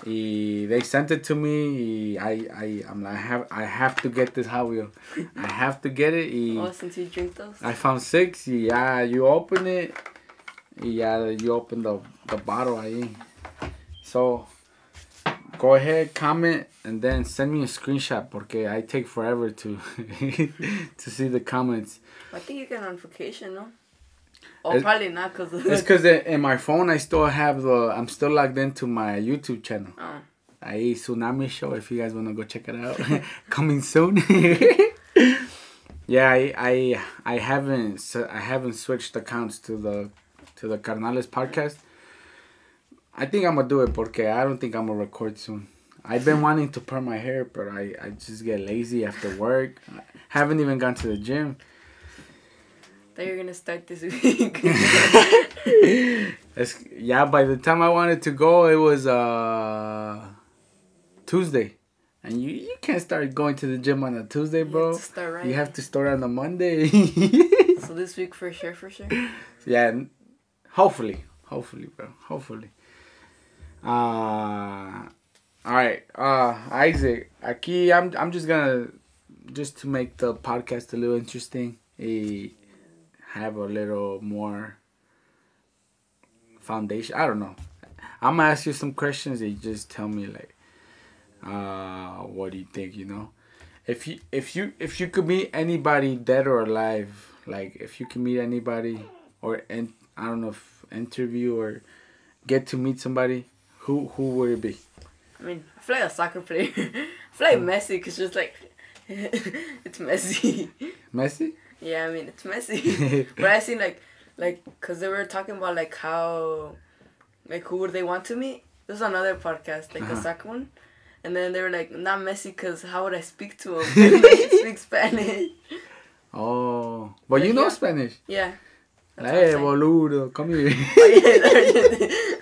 Y they sent it to me. I I I'm like I have I have to get this Hot Wheel. I have to get it. Y Oh, since you drink those. I found six. Yeah, you open it. Yeah, you open the the bottle ahí. So go ahead, comment, and then send me a screenshot porque I take forever to to see the comments. I think you get notification, no? Oh, It's- probably not, cause. It's because in my phone I still have the I'm still logged into my YouTube channel. Oh. Ahí Tsunami Show if you guys wanna go check it out. Coming soon. yeah, I, I I haven't I haven't switched accounts to the to the Carnales mm-hmm. podcast. I think I'm gonna do it porque I don't think I'm gonna record soon. I've been wanting to perm my hair, but I, I just get lazy after work. I haven't even gone to the gym. That you're gonna start this week. Yeah, by the time I wanted to go, it was uh Tuesday, and you you can't start going to the gym on a Tuesday, You have bro. to start right. You have to start on a Monday. So this week for sure, for sure. yeah, hopefully, hopefully, bro, hopefully. Uh, all right, uh, Isaac. Aquí, I'm I'm just gonna just to make the podcast a little interesting. eh, have a little more foundation. I don't know. I'm gonna ask you some questions and you just tell me like, uh, what do you think? You know, if you if you if you could meet anybody dead or alive, like if you can meet anybody or and I don't know if interview or get to meet somebody, who who would it be? I mean, I feel like a soccer player. I feel like Messi, cause just like it's messy. Messi? Yeah, I mean it's messy. but I seen like, like, cause they were talking about like how, like who would they want to meet? This is another podcast, like Uh-huh. a soccer one, and then they were like, not Messi, cause how would I speak to him? like, speaks Spanish. Oh, but you know Yeah. Spanish. Yeah. Hey, boludo, come here. Oh, yeah,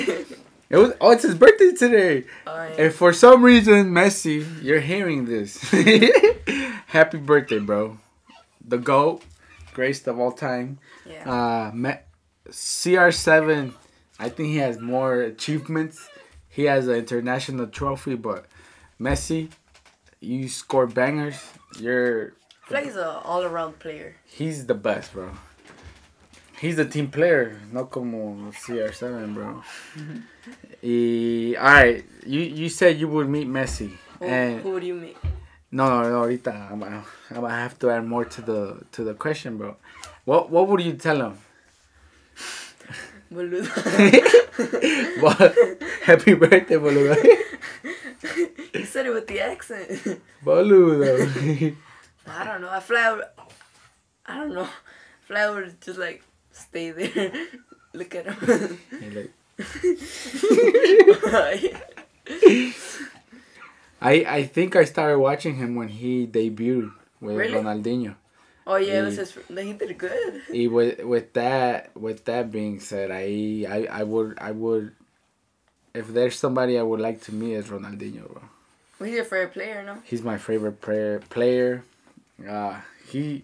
It was, oh, it's his birthday today. oh, yeah. If for some reason, Messi, you're hearing this, happy birthday, bro. The GOAT, greatest of all time. yeah. Uh, Me- CR7, I think he has more achievements. He has an international trophy, but Messi, you score bangers. You're he's an all-around player. he's the best, bro. He's a team player, no como CR7, bro. y, all right, you you said you would meet Messi, Who, and who would you meet? no, no, no, ahorita I'm, I'm gonna have to add more to the to the question, bro. What what would you tell him? Boludo. What? Happy birthday, boludo. he said it with the accent. boludo. I don't know. I feel like I, don't know. I I would just like stay there, look at him. He like- I I think I started watching him when he debuted with Really? Ronaldinho. oh yeah, was He- his. He did good. Y with with that with that being said, I I I would I would if there's somebody I would like to meet is Ronaldinho, bro. He's your favorite player, no? He's my favorite player. Player, uh, he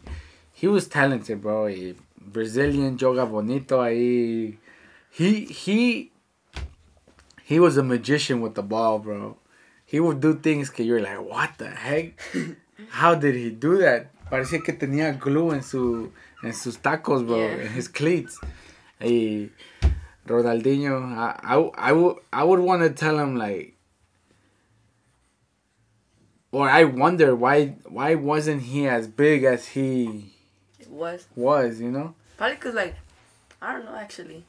he was talented, bro. He, Brazilian joga bonito. Ahí. He he he was a magician with the ball, bro. He would do things que you're like, what the heck? How did he do that? Parecía que tenía glue en su en sus tacos, bro, Yeah. en his cleats. Y Ronaldinho, I I, I would I would want to tell him like or I wonder why why wasn't he as big as he was was, you know? probably cause like I don't know actually.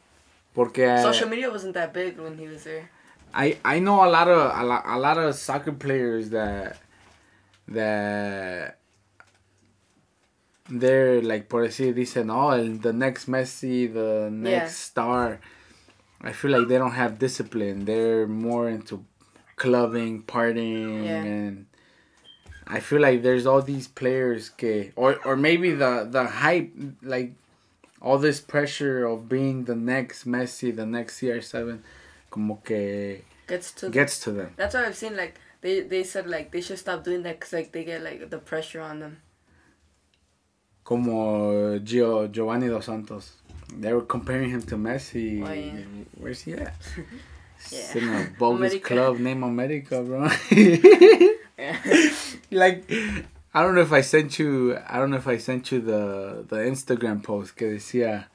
Porque uh, Social media wasn't that big when he was there. I I know a lot of a lot, a lot of soccer players that that they're like por decir dicen oh el, the next Messi the next Yeah. star. I feel like they don't have discipline. They're more into clubbing, partying, Yeah. and I feel like there's all these players que or or maybe the the hype like all this pressure of being the next Messi, the next CR7, como que Gets to. gets to them. That's why I've seen like they they said like they should stop doing that because like they get like the pressure on them. Como Gio, Giovanni Dos Santos. They were comparing him to Messi. Oh, yeah. Where's he at? Yeah. It's in a bogus America. club named America, bro. Like, I don't know if I sent you. I don't know if I sent you the the Instagram post que decía.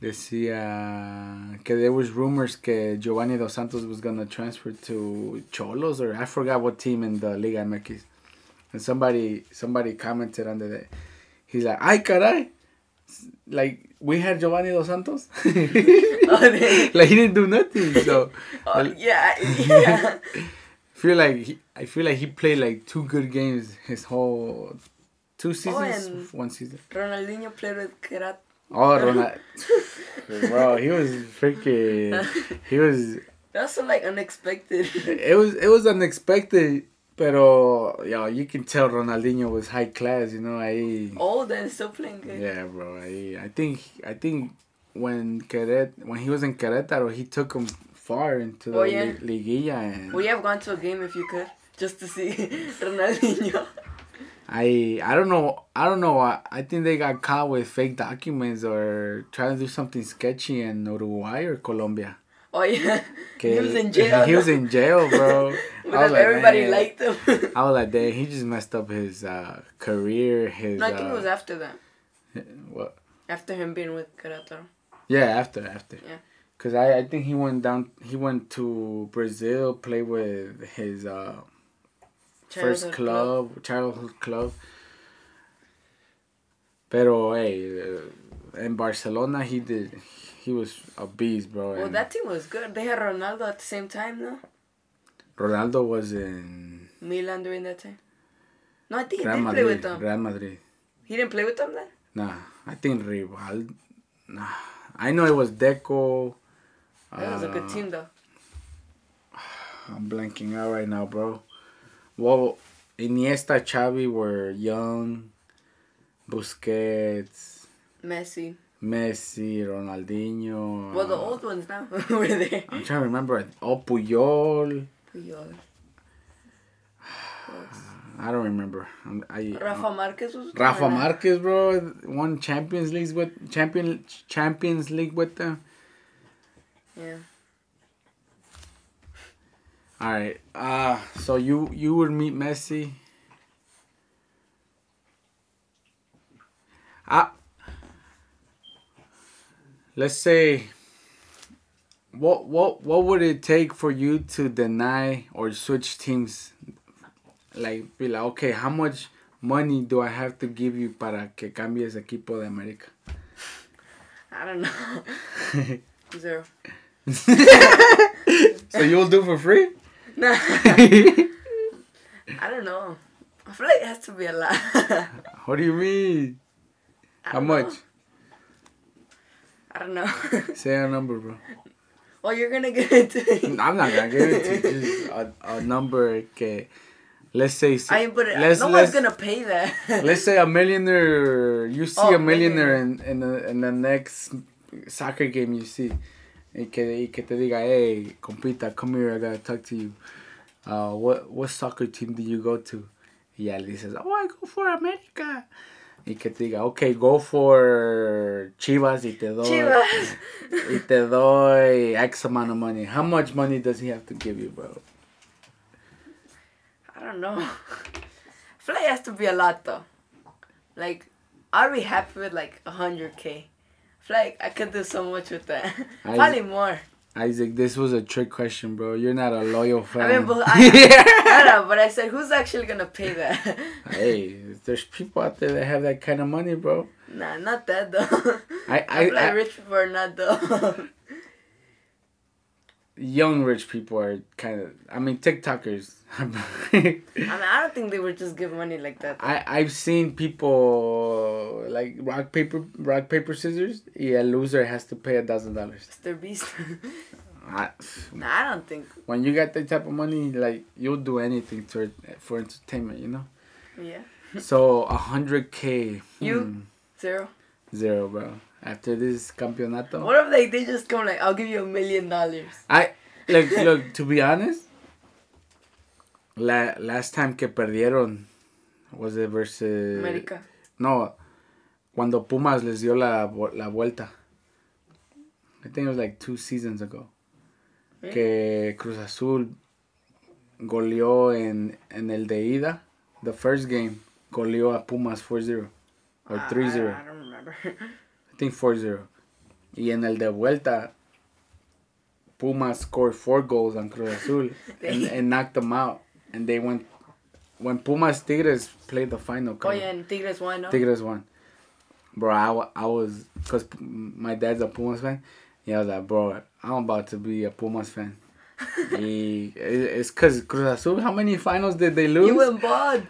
Decía que there was rumors que Giovanni Dos Santos was gonna transfer to Xolos or I forgot what team in the Liga MX. And somebody somebody commented under that. He's like, "Ay caray." Like we had Giovanni Dos Santos. Oh, like he didn't do nothing. So Oh, yeah, yeah. Feel like he, I feel like he played like two good games his whole two oh, seasons, and- one season. Ronaldinho played with Kerat. Oh, Ronald, bro, he was freaking. He was. That's so like unexpected. It was it was unexpected, pero yo, you can tell Ronaldinho was high class. You know, I. Old and still playing good. Yeah, bro. I I think I think when Queret when he was in Querétaro, he took him far into the Oh, yeah. li- liguilla and. Would you have gone to a game if you could just to see Ronaldinho? I I don't know I don't know I, I think they got caught with fake documents or trying to do something sketchy in Uruguay or Colombia. Oh yeah, he was in jail. He was in jail, bro. But I was like, everybody man. liked him. I was like, dang, he just messed up his uh, career. His no, I think uh, it was after that. what? After him being with Querétaro. Yeah, after after. Yeah. Cause I, I think he went down. He went to Brazil, play with his uh, first Childhood club, childhood club. Pero hey, uh, in Barcelona he did. He was a beast, bro. Well, that team was good. They had Ronaldo at the same time, no? Ronaldo was in Milan during that time. No, I think he Real did play with Madrid. them. Real Madrid. He didn't play with them then. Nah, I think Rival. Nah, I know it was Deco. That was a good uh, team though. I'm blanking out right now, bro. Well, Iniesta, Xavi were young. Busquets, Messi. Messi, Ronaldinho. Well, the uh, old ones now were there. I'm trying to remember. Oh, Puyol. Puyol. I don't remember. I'm, I, Rafa Marquez was. Rafa? Marquez, bro, won Champions League with champion Champions League with them. Yeah. All right. Uh so you you would meet Messi. I let's say what what what would it take for you to deny or switch teams? Like be like, okay, how much money do I have to give you para que cambies equipo de América? I don't know. Zero. so you'll do for free? Nah. I don't know. I feel like it has to be a lot. what do you mean? I How much? know. I don't know. Say a number, bro. well, you're gonna get into it. I'm not gonna give it to you. Just a, a number Okay. let's say I ain't put uh, let's no let's, one's gonna pay that. let's say a millionaire you see Oh, a millionaire in in the, in the next soccer game you see y que, y que te diga, hey, compita, come here, I gotta talk to you. Uh, what, what soccer team do you go to? Y ya le dices, oh, I go for America. Y que te diga, ok, go for Chivas y te doy. Chivas. Y te doy X amount of money. How much money does he have to give you, bro? I don't know. flight has to be a lot, though. Like, I'd be happy with like 100K like I could do so much with that. I- Probably more. Isaac, this was a trick question, bro. You're not a loyal fan. I mean, but I, I know, but I said, who's actually gonna pay that? hey, there's people out there that have that kind of money, bro. nah, not that though. I, I, like I, I rich people are not though. young rich people are kind of. I mean, TikTokers. I mean, I don't think they would just give money like that. I I've seen people like rock paper rock paper scissors. Yeah, loser has to pay a thousand dollars. Mr. Beast. I- nah, I don't think. When you got that type of money, like you'll do anything to for entertainment, you know. Yeah. So a hundred k. You? hmm, Zero. zero, bro. After this campeonato, What if like they just come like, I'll give you a million dollars. I look look to be honest. La, last time que perdieron was it versus America. No, cuando Pumas les dio la, la vuelta. I think it was like two seasons ago. Really? Que Cruz Azul goleó en, en el de ida. The first game goleó a Pumas 4-0 or I- 3-0. I, I don't remember. Think 4-0. Y en el de vuelta, Pumas scored four goals on Cruz Azul and, and knocked them out. And they went. When Pumas Tigres played the final, oh yeah, and Tigres won, no? Tigres won. Bro, I, I was. Because my dad's a Pumas fan. Yeah, I was like, bro, I'm about to be a Pumas fan. Y, it- it's because Cruz Azul, how many finals did they lose? You went bald.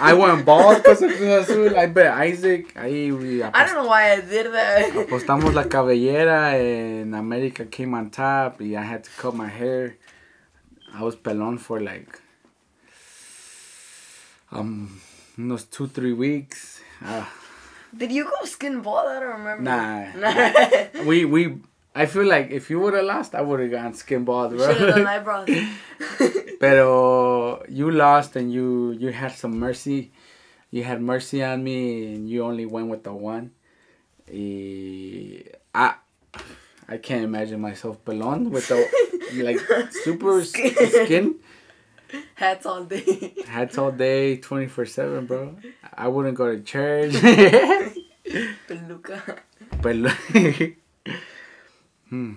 I went bald because of Cruz Azul. I bet Isaac. Ahí we I don't know why I did that. Apostamos la cabellera and America came on top. And I had to cut my hair. I was pelon for like um unos two three weeks. Uh, Did you go skin bald? I don't remember. Nah. Nah. we we I feel like if you would have lost, I would have gone skin bald, Should have done bro. eyebrows. Pero you lost and you you had some mercy. You had mercy on me and you only went with the one. I I can't imagine myself pelon with the like super Skin. skin. Hats all day. Hats all day, twenty four seven, bro. I wouldn't go to church. Peluca. Pel- hmm.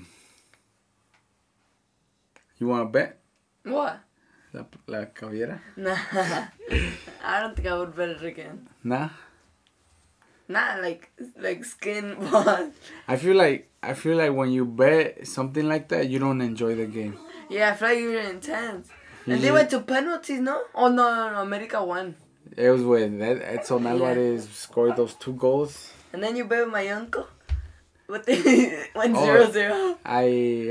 You want to bet What? la, la cabellera? Nah. I don't think I would bet it again. Nah. Not like like skin bald. I feel like I feel like when you bet something like that, you don't enjoy the game. Yeah, I feel like you're intense. And they went to penalties, no? Oh no, no, no, America won. It was when Ed- Edson Alvarez scored those two goals. And then you bet with my uncle. What they went Oh. zero zero. I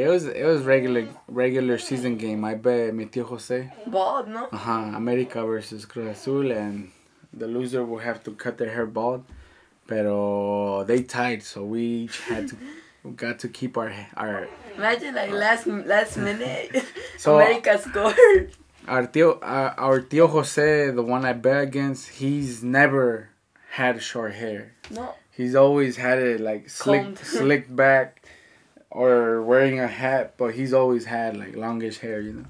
it was it was regular regular season game. I bet mi tío Jose. Bald, no? Uh huh. America versus Cruz Azul, and the loser will have to cut their hair bald. Pero they tied, so we had to we got to keep our our Imagine like last last minute, So- America scored. our tío uh, our tío Jose, the one I bet against. He's never had short hair. No, He's always had it like slick, slicked back, or wearing a hat. But he's always had like longish hair, you know.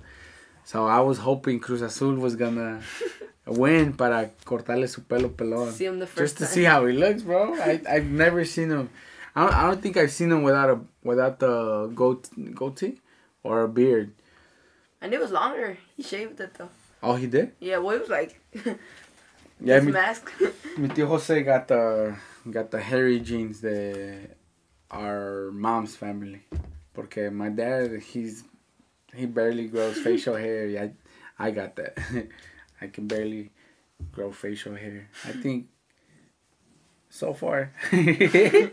So I was hoping Cruz Azul was gonna win para cortarle su pelo pelón, see him the first just to time. see how he looks, bro. I I've never seen him. I don't, I don't think I've seen him without a without the goat goatee or a beard. And it was longer. He shaved it though. Oh, he did. Yeah, well, it was like Yeah, his mi, mask. mi tío Jose got the got the hairy genes the our mom's family. Porque my dad he's he barely grows facial hair. I, I got that. I can barely grow facial hair. I think so far. you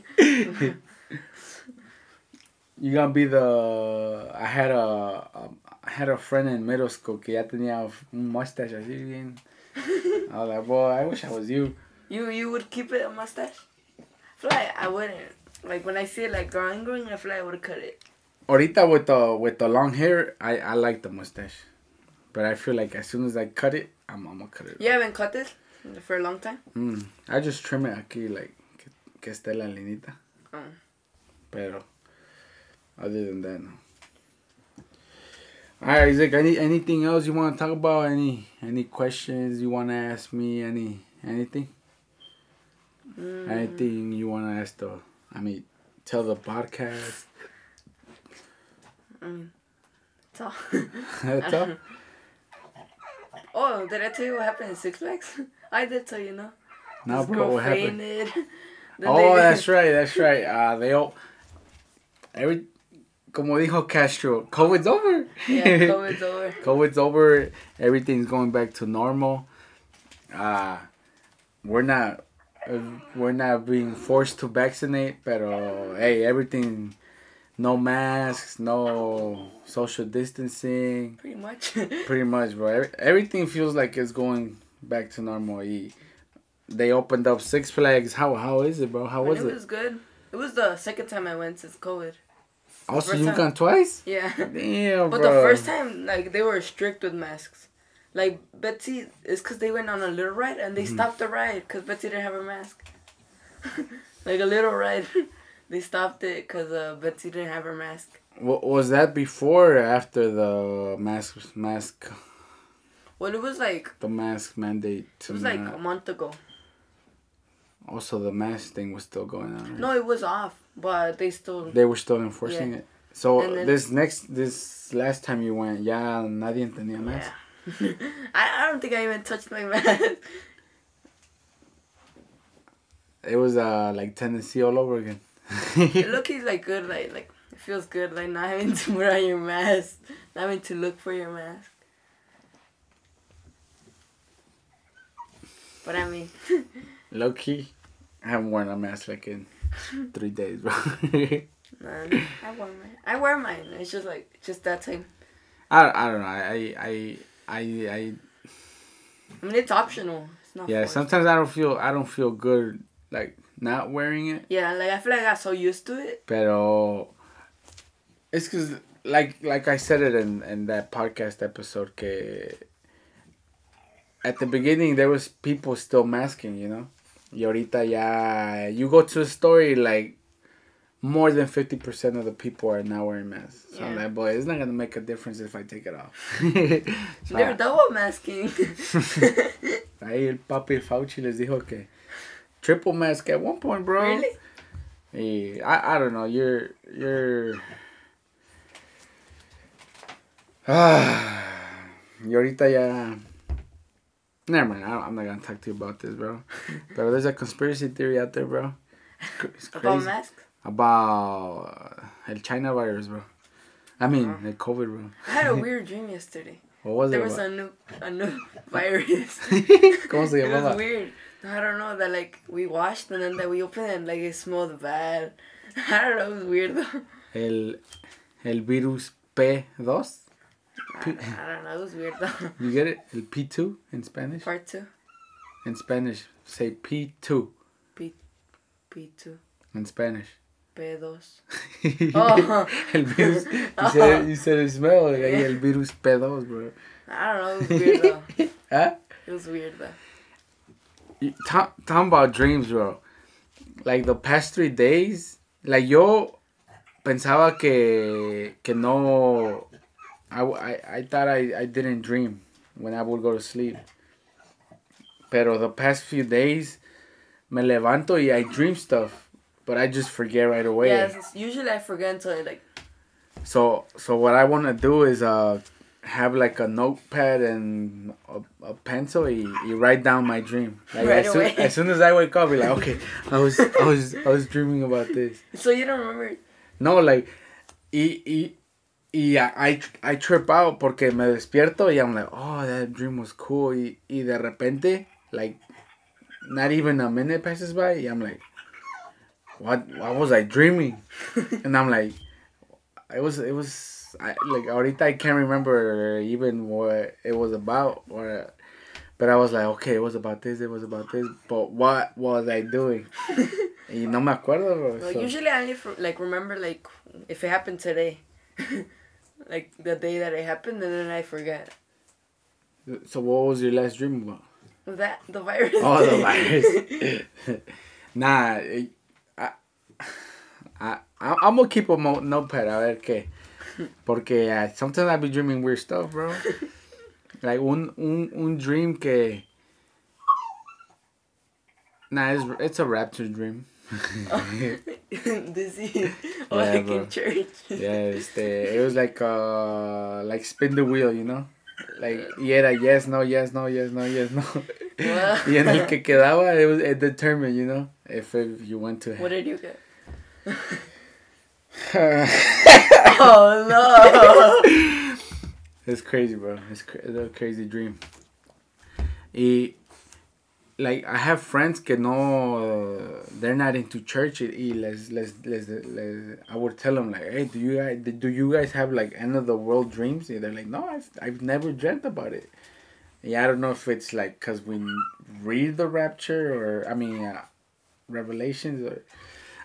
gonna be the I had a, a I had a friend in middle school que ya tenía un mustache así bien. I was like, boy, I wish I was you. You you would keep it a mustache? I feel like I wouldn't. Like when I see it like growing, growing, I feel like I would cut it. Ahorita with the with the long hair, I I like the mustache, but I feel like as soon as I cut it, I'm, I'm gonna cut it. You haven't cut it for a long time. Mm, I just trim it aquí like que, que esté la linita. Oh. Pero other than that, no. Alright, Isaac. Any anything else you want to talk about? Any any questions you want to ask me? Any anything? Mm. Anything you want to ask the? I mean, tell the podcast. Mm. That's all. That's all. oh, did I tell you what happened in Six Flags? I did tell you, no? No, This bro. What happened? Oh, they- that's right. That's right. Uh, they all every como dijo Castro, COVID's over. Yeah, COVID's over. COVID's over. Everything's going back to normal. Uh, we're not we're not being forced to vaccinate, but hey, everything. No masks, no social distancing. Pretty much. Pretty much, bro. Everything feels like it's going back to normal. They opened up Six Flags. How how is it, bro? How was it? It was good. It was the second time I went since COVID. Also, you've gone twice? Yeah. Damn, But bro. the first time, like, they were strict with masks. Like, Betsy, it's because they went on a little ride and they mm-hmm. stopped the ride because Betsy didn't have her mask. like, a little ride. they stopped it because uh, Betsy didn't have her mask. What was that before or after the mask mask? Well, it was like the mask mandate. it was like a month ago. Also, the mask thing was still going on. Right? No, it was off, but they still. They were still enforcing yeah. it. So then, this next, this last time you went, ya nadie tenía mask. Yeah. I, I don't think I even touched my mask. It was uh like Tennessee all over again. look, he's like good, like like it feels good, like not having to wear your mask, not having to look for your mask. But I mean. Low key, I haven't worn a mask like in three days, bro. Man, I wear mine. I wear mine. It's just like just that time. I, I don't know. I I I I. I mean, it's optional. It's not. Yeah, forced. sometimes I don't feel I don't feel good like not wearing it. Yeah, like I feel like I got so used to it. Pero it's cause like like I said it in in that podcast episode que at the beginning there was people still masking, you know. Y ahorita ya, you go to a story like more than 50% of the people are now wearing masks. So yeah. I'm like, boy, it's not going to make a difference if I take it off. so, They're double masking. Ahí el papi Fauci les dijo que triple mask at one point, bro. Really? Y I, I don't know. You're, you're. Ah. Y ahorita ya Never mind. I am not gonna talk to you about this, bro. but there's a conspiracy theory out there, bro. It's crazy. About masks. About el China virus, bro. I mean, uh-huh. the COVID, bro. I had a weird dream yesterday. What was there it? There was a new a new virus. ¿Cómo se llamaba? It was weird. I don't know that like we washed and then that we opened it and like it smelled bad. I don't know. It was weird though. El el virus P2. I, don't know. It was weird though. You get it? El P2 in Spanish? Part 2. In Spanish, say P2. P, P2. In Spanish. P2. oh. el virus. You, said, you said it smell like el virus P2, bro. I don't know. It was weird though. huh? ¿Ah? It was weird though. Talk, talking about dreams, bro. Like the past three days, like yo pensaba que, que no I, I, I thought I, I didn't dream when I would go to sleep. Pero the past few days, me levanto y I dream stuff, but I just forget right away. Yes, usually I forget until like. So so what I want to do is uh have like a notepad and a, a pencil You, y write down my dream. Like right as, away. Soon, as soon as I wake up, be like, okay, I was I was I was dreaming about this. So you don't remember? No, like, y, y Y I, I trip out porque me despierto y I'm like, oh, that dream was cool. Y, y de repente, like, not even a minute passes by, y I'm like, what, what was I dreaming? and I'm like, it was, it was, I, like, ahorita I can't remember even what it was about. Or, but I was like, okay, it was about this, it was about this. But what was I doing? y no me acuerdo, bro. Well, so. Usually I only, like, remember, like, if it happened today like the day that it happened, and then I forget. So what was your last dream about? That the virus. Oh, the virus. nah, I, I, I, I'm gonna keep a notepad a ver qué, porque uh, sometimes I be dreaming weird stuff, bro. like un un un dream que. Nah, it's, it's a rapture dream. Dizzy. Oh, yeah, like bro. in church. yeah, este, it was like uh like spin the wheel, you know? Like y era yes, no, yes, no, yes, no, yes, no. y en el que quedaba it was it determined, you know, if, if you went to What did you get? Oh no. It's crazy, bro. It's, cra- it's a crazy dream. Y, like I have friends que no, uh, they're not into church. Y les, les, les, les, I would tell them like, hey, do you guys, do you guys have like end of the world dreams? And they're like, no, I've, I've never dreamt about it. Yeah, I don't know if it's like because we read the rapture or I mean, uh, revelations or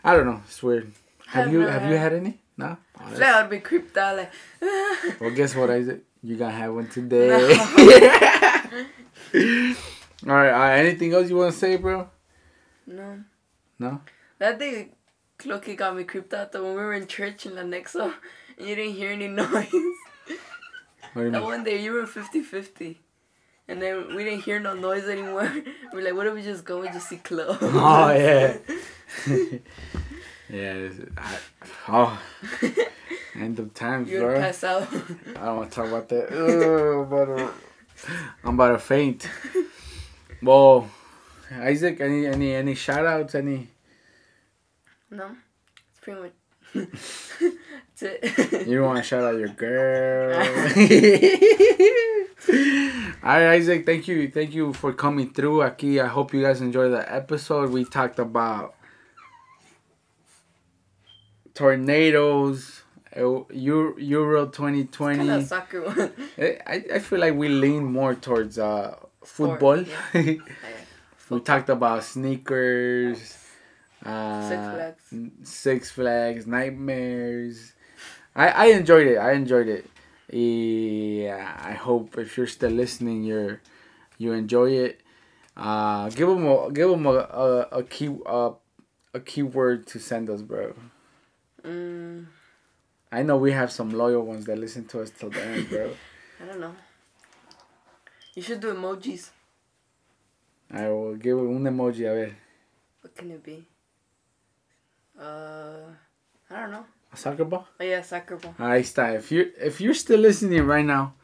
I don't know. It's weird. Have you have you had- any? No. Oh, would be creeped out like. well, guess what, Isaac? You gonna have one today. All right. Uh, anything else you want to say, bro? no. No. That day, Loki got me creeped out though when we were in church in La Nexo and you didn't hear any noise. What do you That mean? one day you were 50 50. And then we didn't hear no noise anymore. We're like, what if we just go and just see Chloe? Oh yeah. yeah. I, oh, end of times, you would bro. pass out. I don't want to talk about that. Ugh, I'm about to, I'm about to faint. Well, Isaac, any any any shout outs? Any? no, it's pretty much. That's it. You want to shout out your girl. All right, Isaac. Thank you, thank you for coming through. Aquí, I hope you guys enjoyed the episode. We talked about tornadoes, Eu- Eu- Euro 2020. kind of soccer one. I I feel like we lean more towards uh football. yeah. we talked about sneakers. Uh, Six Flags. Six Flags, nightmares. I I enjoyed it. I enjoyed it. Yeah, I hope if you're still listening, you're you enjoy it. Uh, give them a give them a a, a key uh, a keyword to send us, bro. Mm, I know we have some loyal ones that listen to us till the end, bro. I don't know. You should do emojis. I will give un emoji. A ver, What can it be? Uh, I don't know. a soccer ball. Oh yeah, soccer ball. Ahí está. If you if you're still listening right now,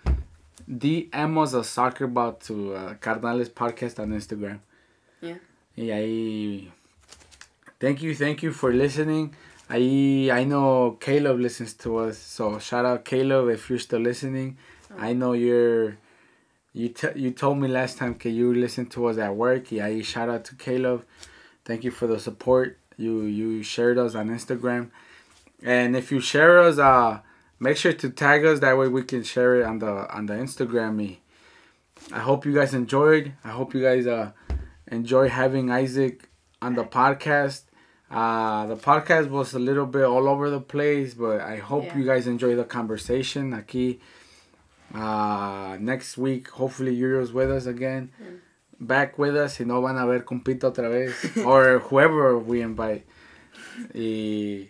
DM us a soccer ball to uh, Carnales Podcast on Instagram. Yeah. Y ahí. Thank you, thank you for listening. Ahí I know Caleb listens to us, so shout out Caleb if you're still listening. I know you're. You t- you told me last time that you listened to us at work. Y ahí shout out to Caleb. Thank you for the support. You you shared us on Instagram. And if you share us, uh, make sure to tag us. That way we can share it on the on the Instagram. Me. I hope you guys enjoyed. I hope you guys uh enjoy having Isaac on the podcast. Uh, the podcast was a little bit all over the place, but I hope Yeah. you guys enjoy the conversation. Aquí, uh, next week, hopefully Euro's with us again, back with us. Si no van a ver compito otra vez, or whoever we invite. Y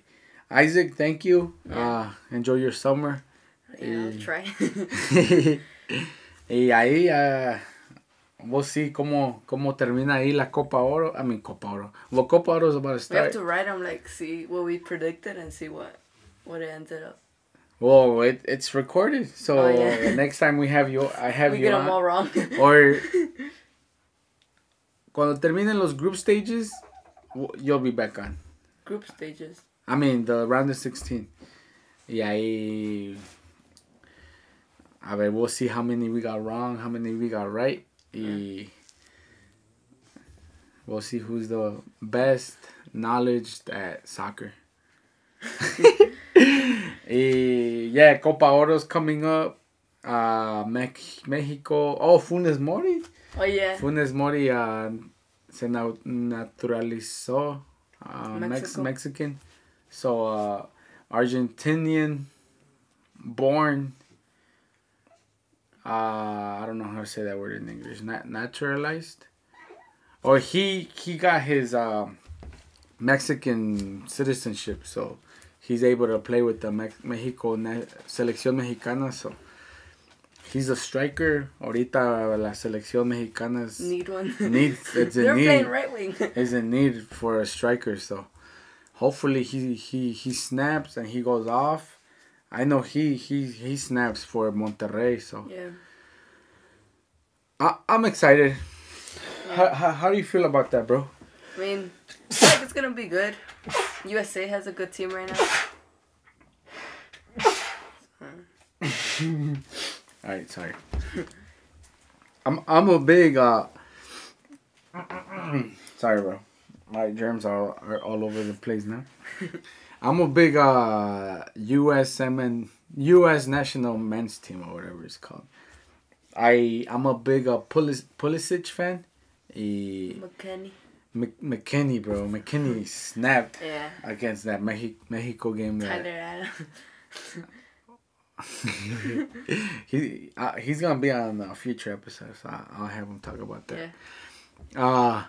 Isaac, thank you. Uh, enjoy your summer. Yeah, I'll Eh. try. y ahí uh, we'll see cómo, cómo termina ahí la Copa Oro. I mean, Copa Oro. Well, Copa Oro is about to we have start. to write them like see what we predicted and see what what it ended up. Well, it, it's recorded. So Oh, yeah. next time we have you, I have we you get on. them all wrong. Or cuando terminen los group stages, you'll be back on. Group stages. I mean, the round of 16. Y ahí. A ver, we'll see how many we got wrong, how many we got right. Y. We'll see who's the best knowledge at soccer. y yeah, Copa Oro's coming up. Uh, Mex- Mexico. Oh, Funes Mori. Oh yeah. Funes Mori uh, se na- naturalizó uh, Mex- Mexican. So, uh, Argentinian born. Uh, I don't know how to say that word in English. Not naturalized. Or he he got his um, Mexican citizenship, so he's able to play with the Mex- Mexico na- selección mexicana. So he's a striker. Ahorita la selección mexicana is Need one. Need- it's a They're need. playing right wing. is in need for a striker. So hopefully he he he snaps and he goes off. I know he he he snaps for Monterrey, so yeah. I I'm excited. Yeah. How, how, how do you feel about that, bro? I mean, I like it's gonna be good. USA has a good team right now. All right, sorry. I'm I'm a big uh. sorry, bro. My germs are are all over the place now. I'm a big uh U.S. and U.S. national men's team or whatever it's called. I I'm a big uh Pulis, Pulisic fan. He, McKennie. Mc, McKennie, bro. McKennie snapped Yeah. against that Mexico Mexico game. That Tyler Adams. he uh, he's gonna be on a future episode, so I- I'll have him talk about that. Yeah. Uh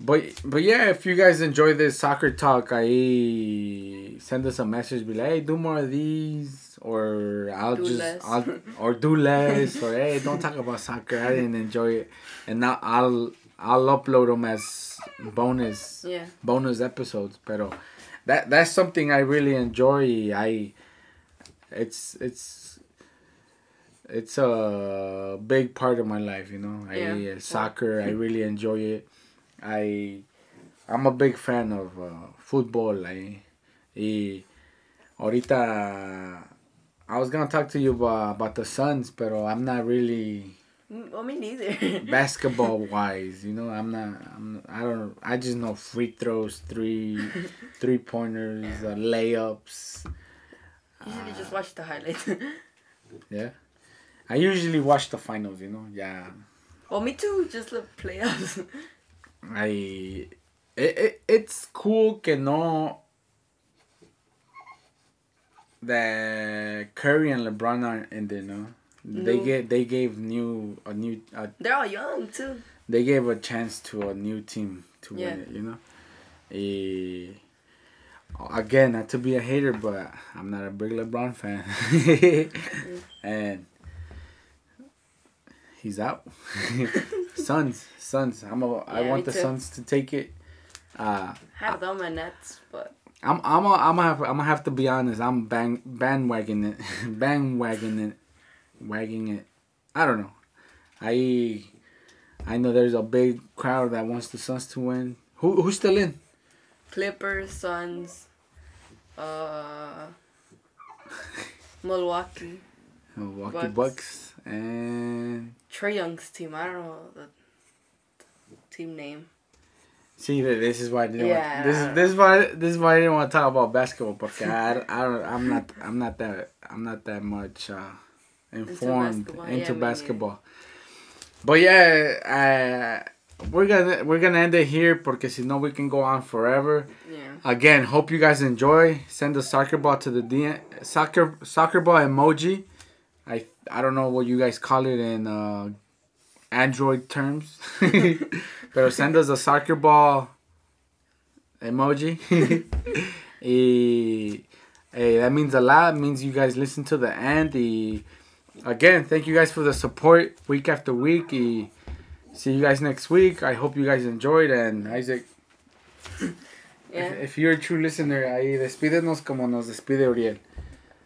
but but yeah, if you guys enjoy this soccer talk, I send us a message, be like, hey, do more of these, or I'll Do just less. I'll or do less, or hey, don't talk about soccer. I didn't enjoy it, and now I'll I'll upload them as bonus Yeah. bonus episodes. Pero that that's something I really enjoy. I it's it's it's a big part of my life, you know. I uh, soccer. I really enjoy it. I I'm a big fan of uh, football. I, y ahorita I was gonna talk to you about, about the Suns, but I'm not really Mm, Well, me neither. basketball wise, you know, I'm not. I'm. I don't. I just know free throws, three, three pointers, uh, layups. Usually just watch the highlights. Yeah, I usually watch the finals. You know, yeah. well, me too. Just the playoffs. I. It, it it's cool que no. That Curry and LeBron aren't in there, no. They get they gave new a new uh, They're all young too. they gave a chance to a new team to Yeah. win it, you know. Eh, again, not to be a hater, but I'm not a big LeBron fan, and he's out. Suns, Suns. I'm a. I Yeah, want the too. Suns to take it. Uh, Have them and Nets, but I'm I'm a, I'm gonna have I'm gonna have to be honest. I'm bang bandwagon it, bandwagon it, wagging it. I don't know. I I know there's a big crowd that wants the Suns to win. Who who's still in? Clippers, Suns, uh, Milwaukee, Milwaukee Bucks. Bucks and Trae Young's team. I don't know the team name. see this is why I didn't. Yeah, want, this is this is why this is why I didn't want to talk about basketball because I, I don't I'm not I'm not that I'm not that much uh, informed basketball. into Yeah, basketball. But yeah, uh, we're gonna we're gonna end it here because si no we can go on forever. Yeah. Again, hope you guys enjoy. Send a soccer ball to the DM soccer soccer ball emoji. I I don't know what you guys call it in uh, Android terms, but send us a soccer ball emoji. Eh, eh, that means a lot. It means you guys listen to the end. Again, thank you guys for the support week after week. See you guys next week. I hope you guys enjoyed. And Isaac, Yeah. if, if you're a true listener, ahí despídenos como nos despide Uriel.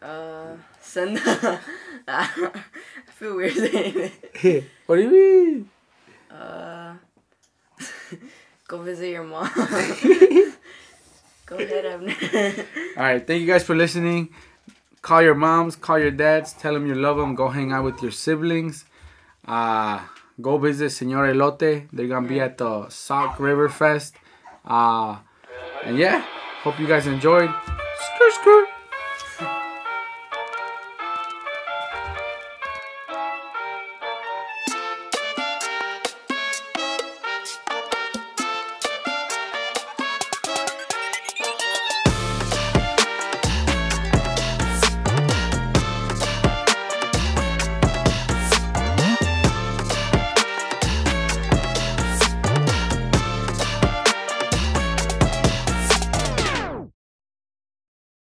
Uh, send. I feel weird saying it. what do you mean? Uh, go visit your mom. go ahead, Abner. All right, thank you guys for listening. Call your moms, call your dads, tell them you love them. Go hang out with your siblings. Uh, go visit Senor Elote. They're gonna be at the Sauk River Fest. Uh, and yeah, hope you guys enjoyed.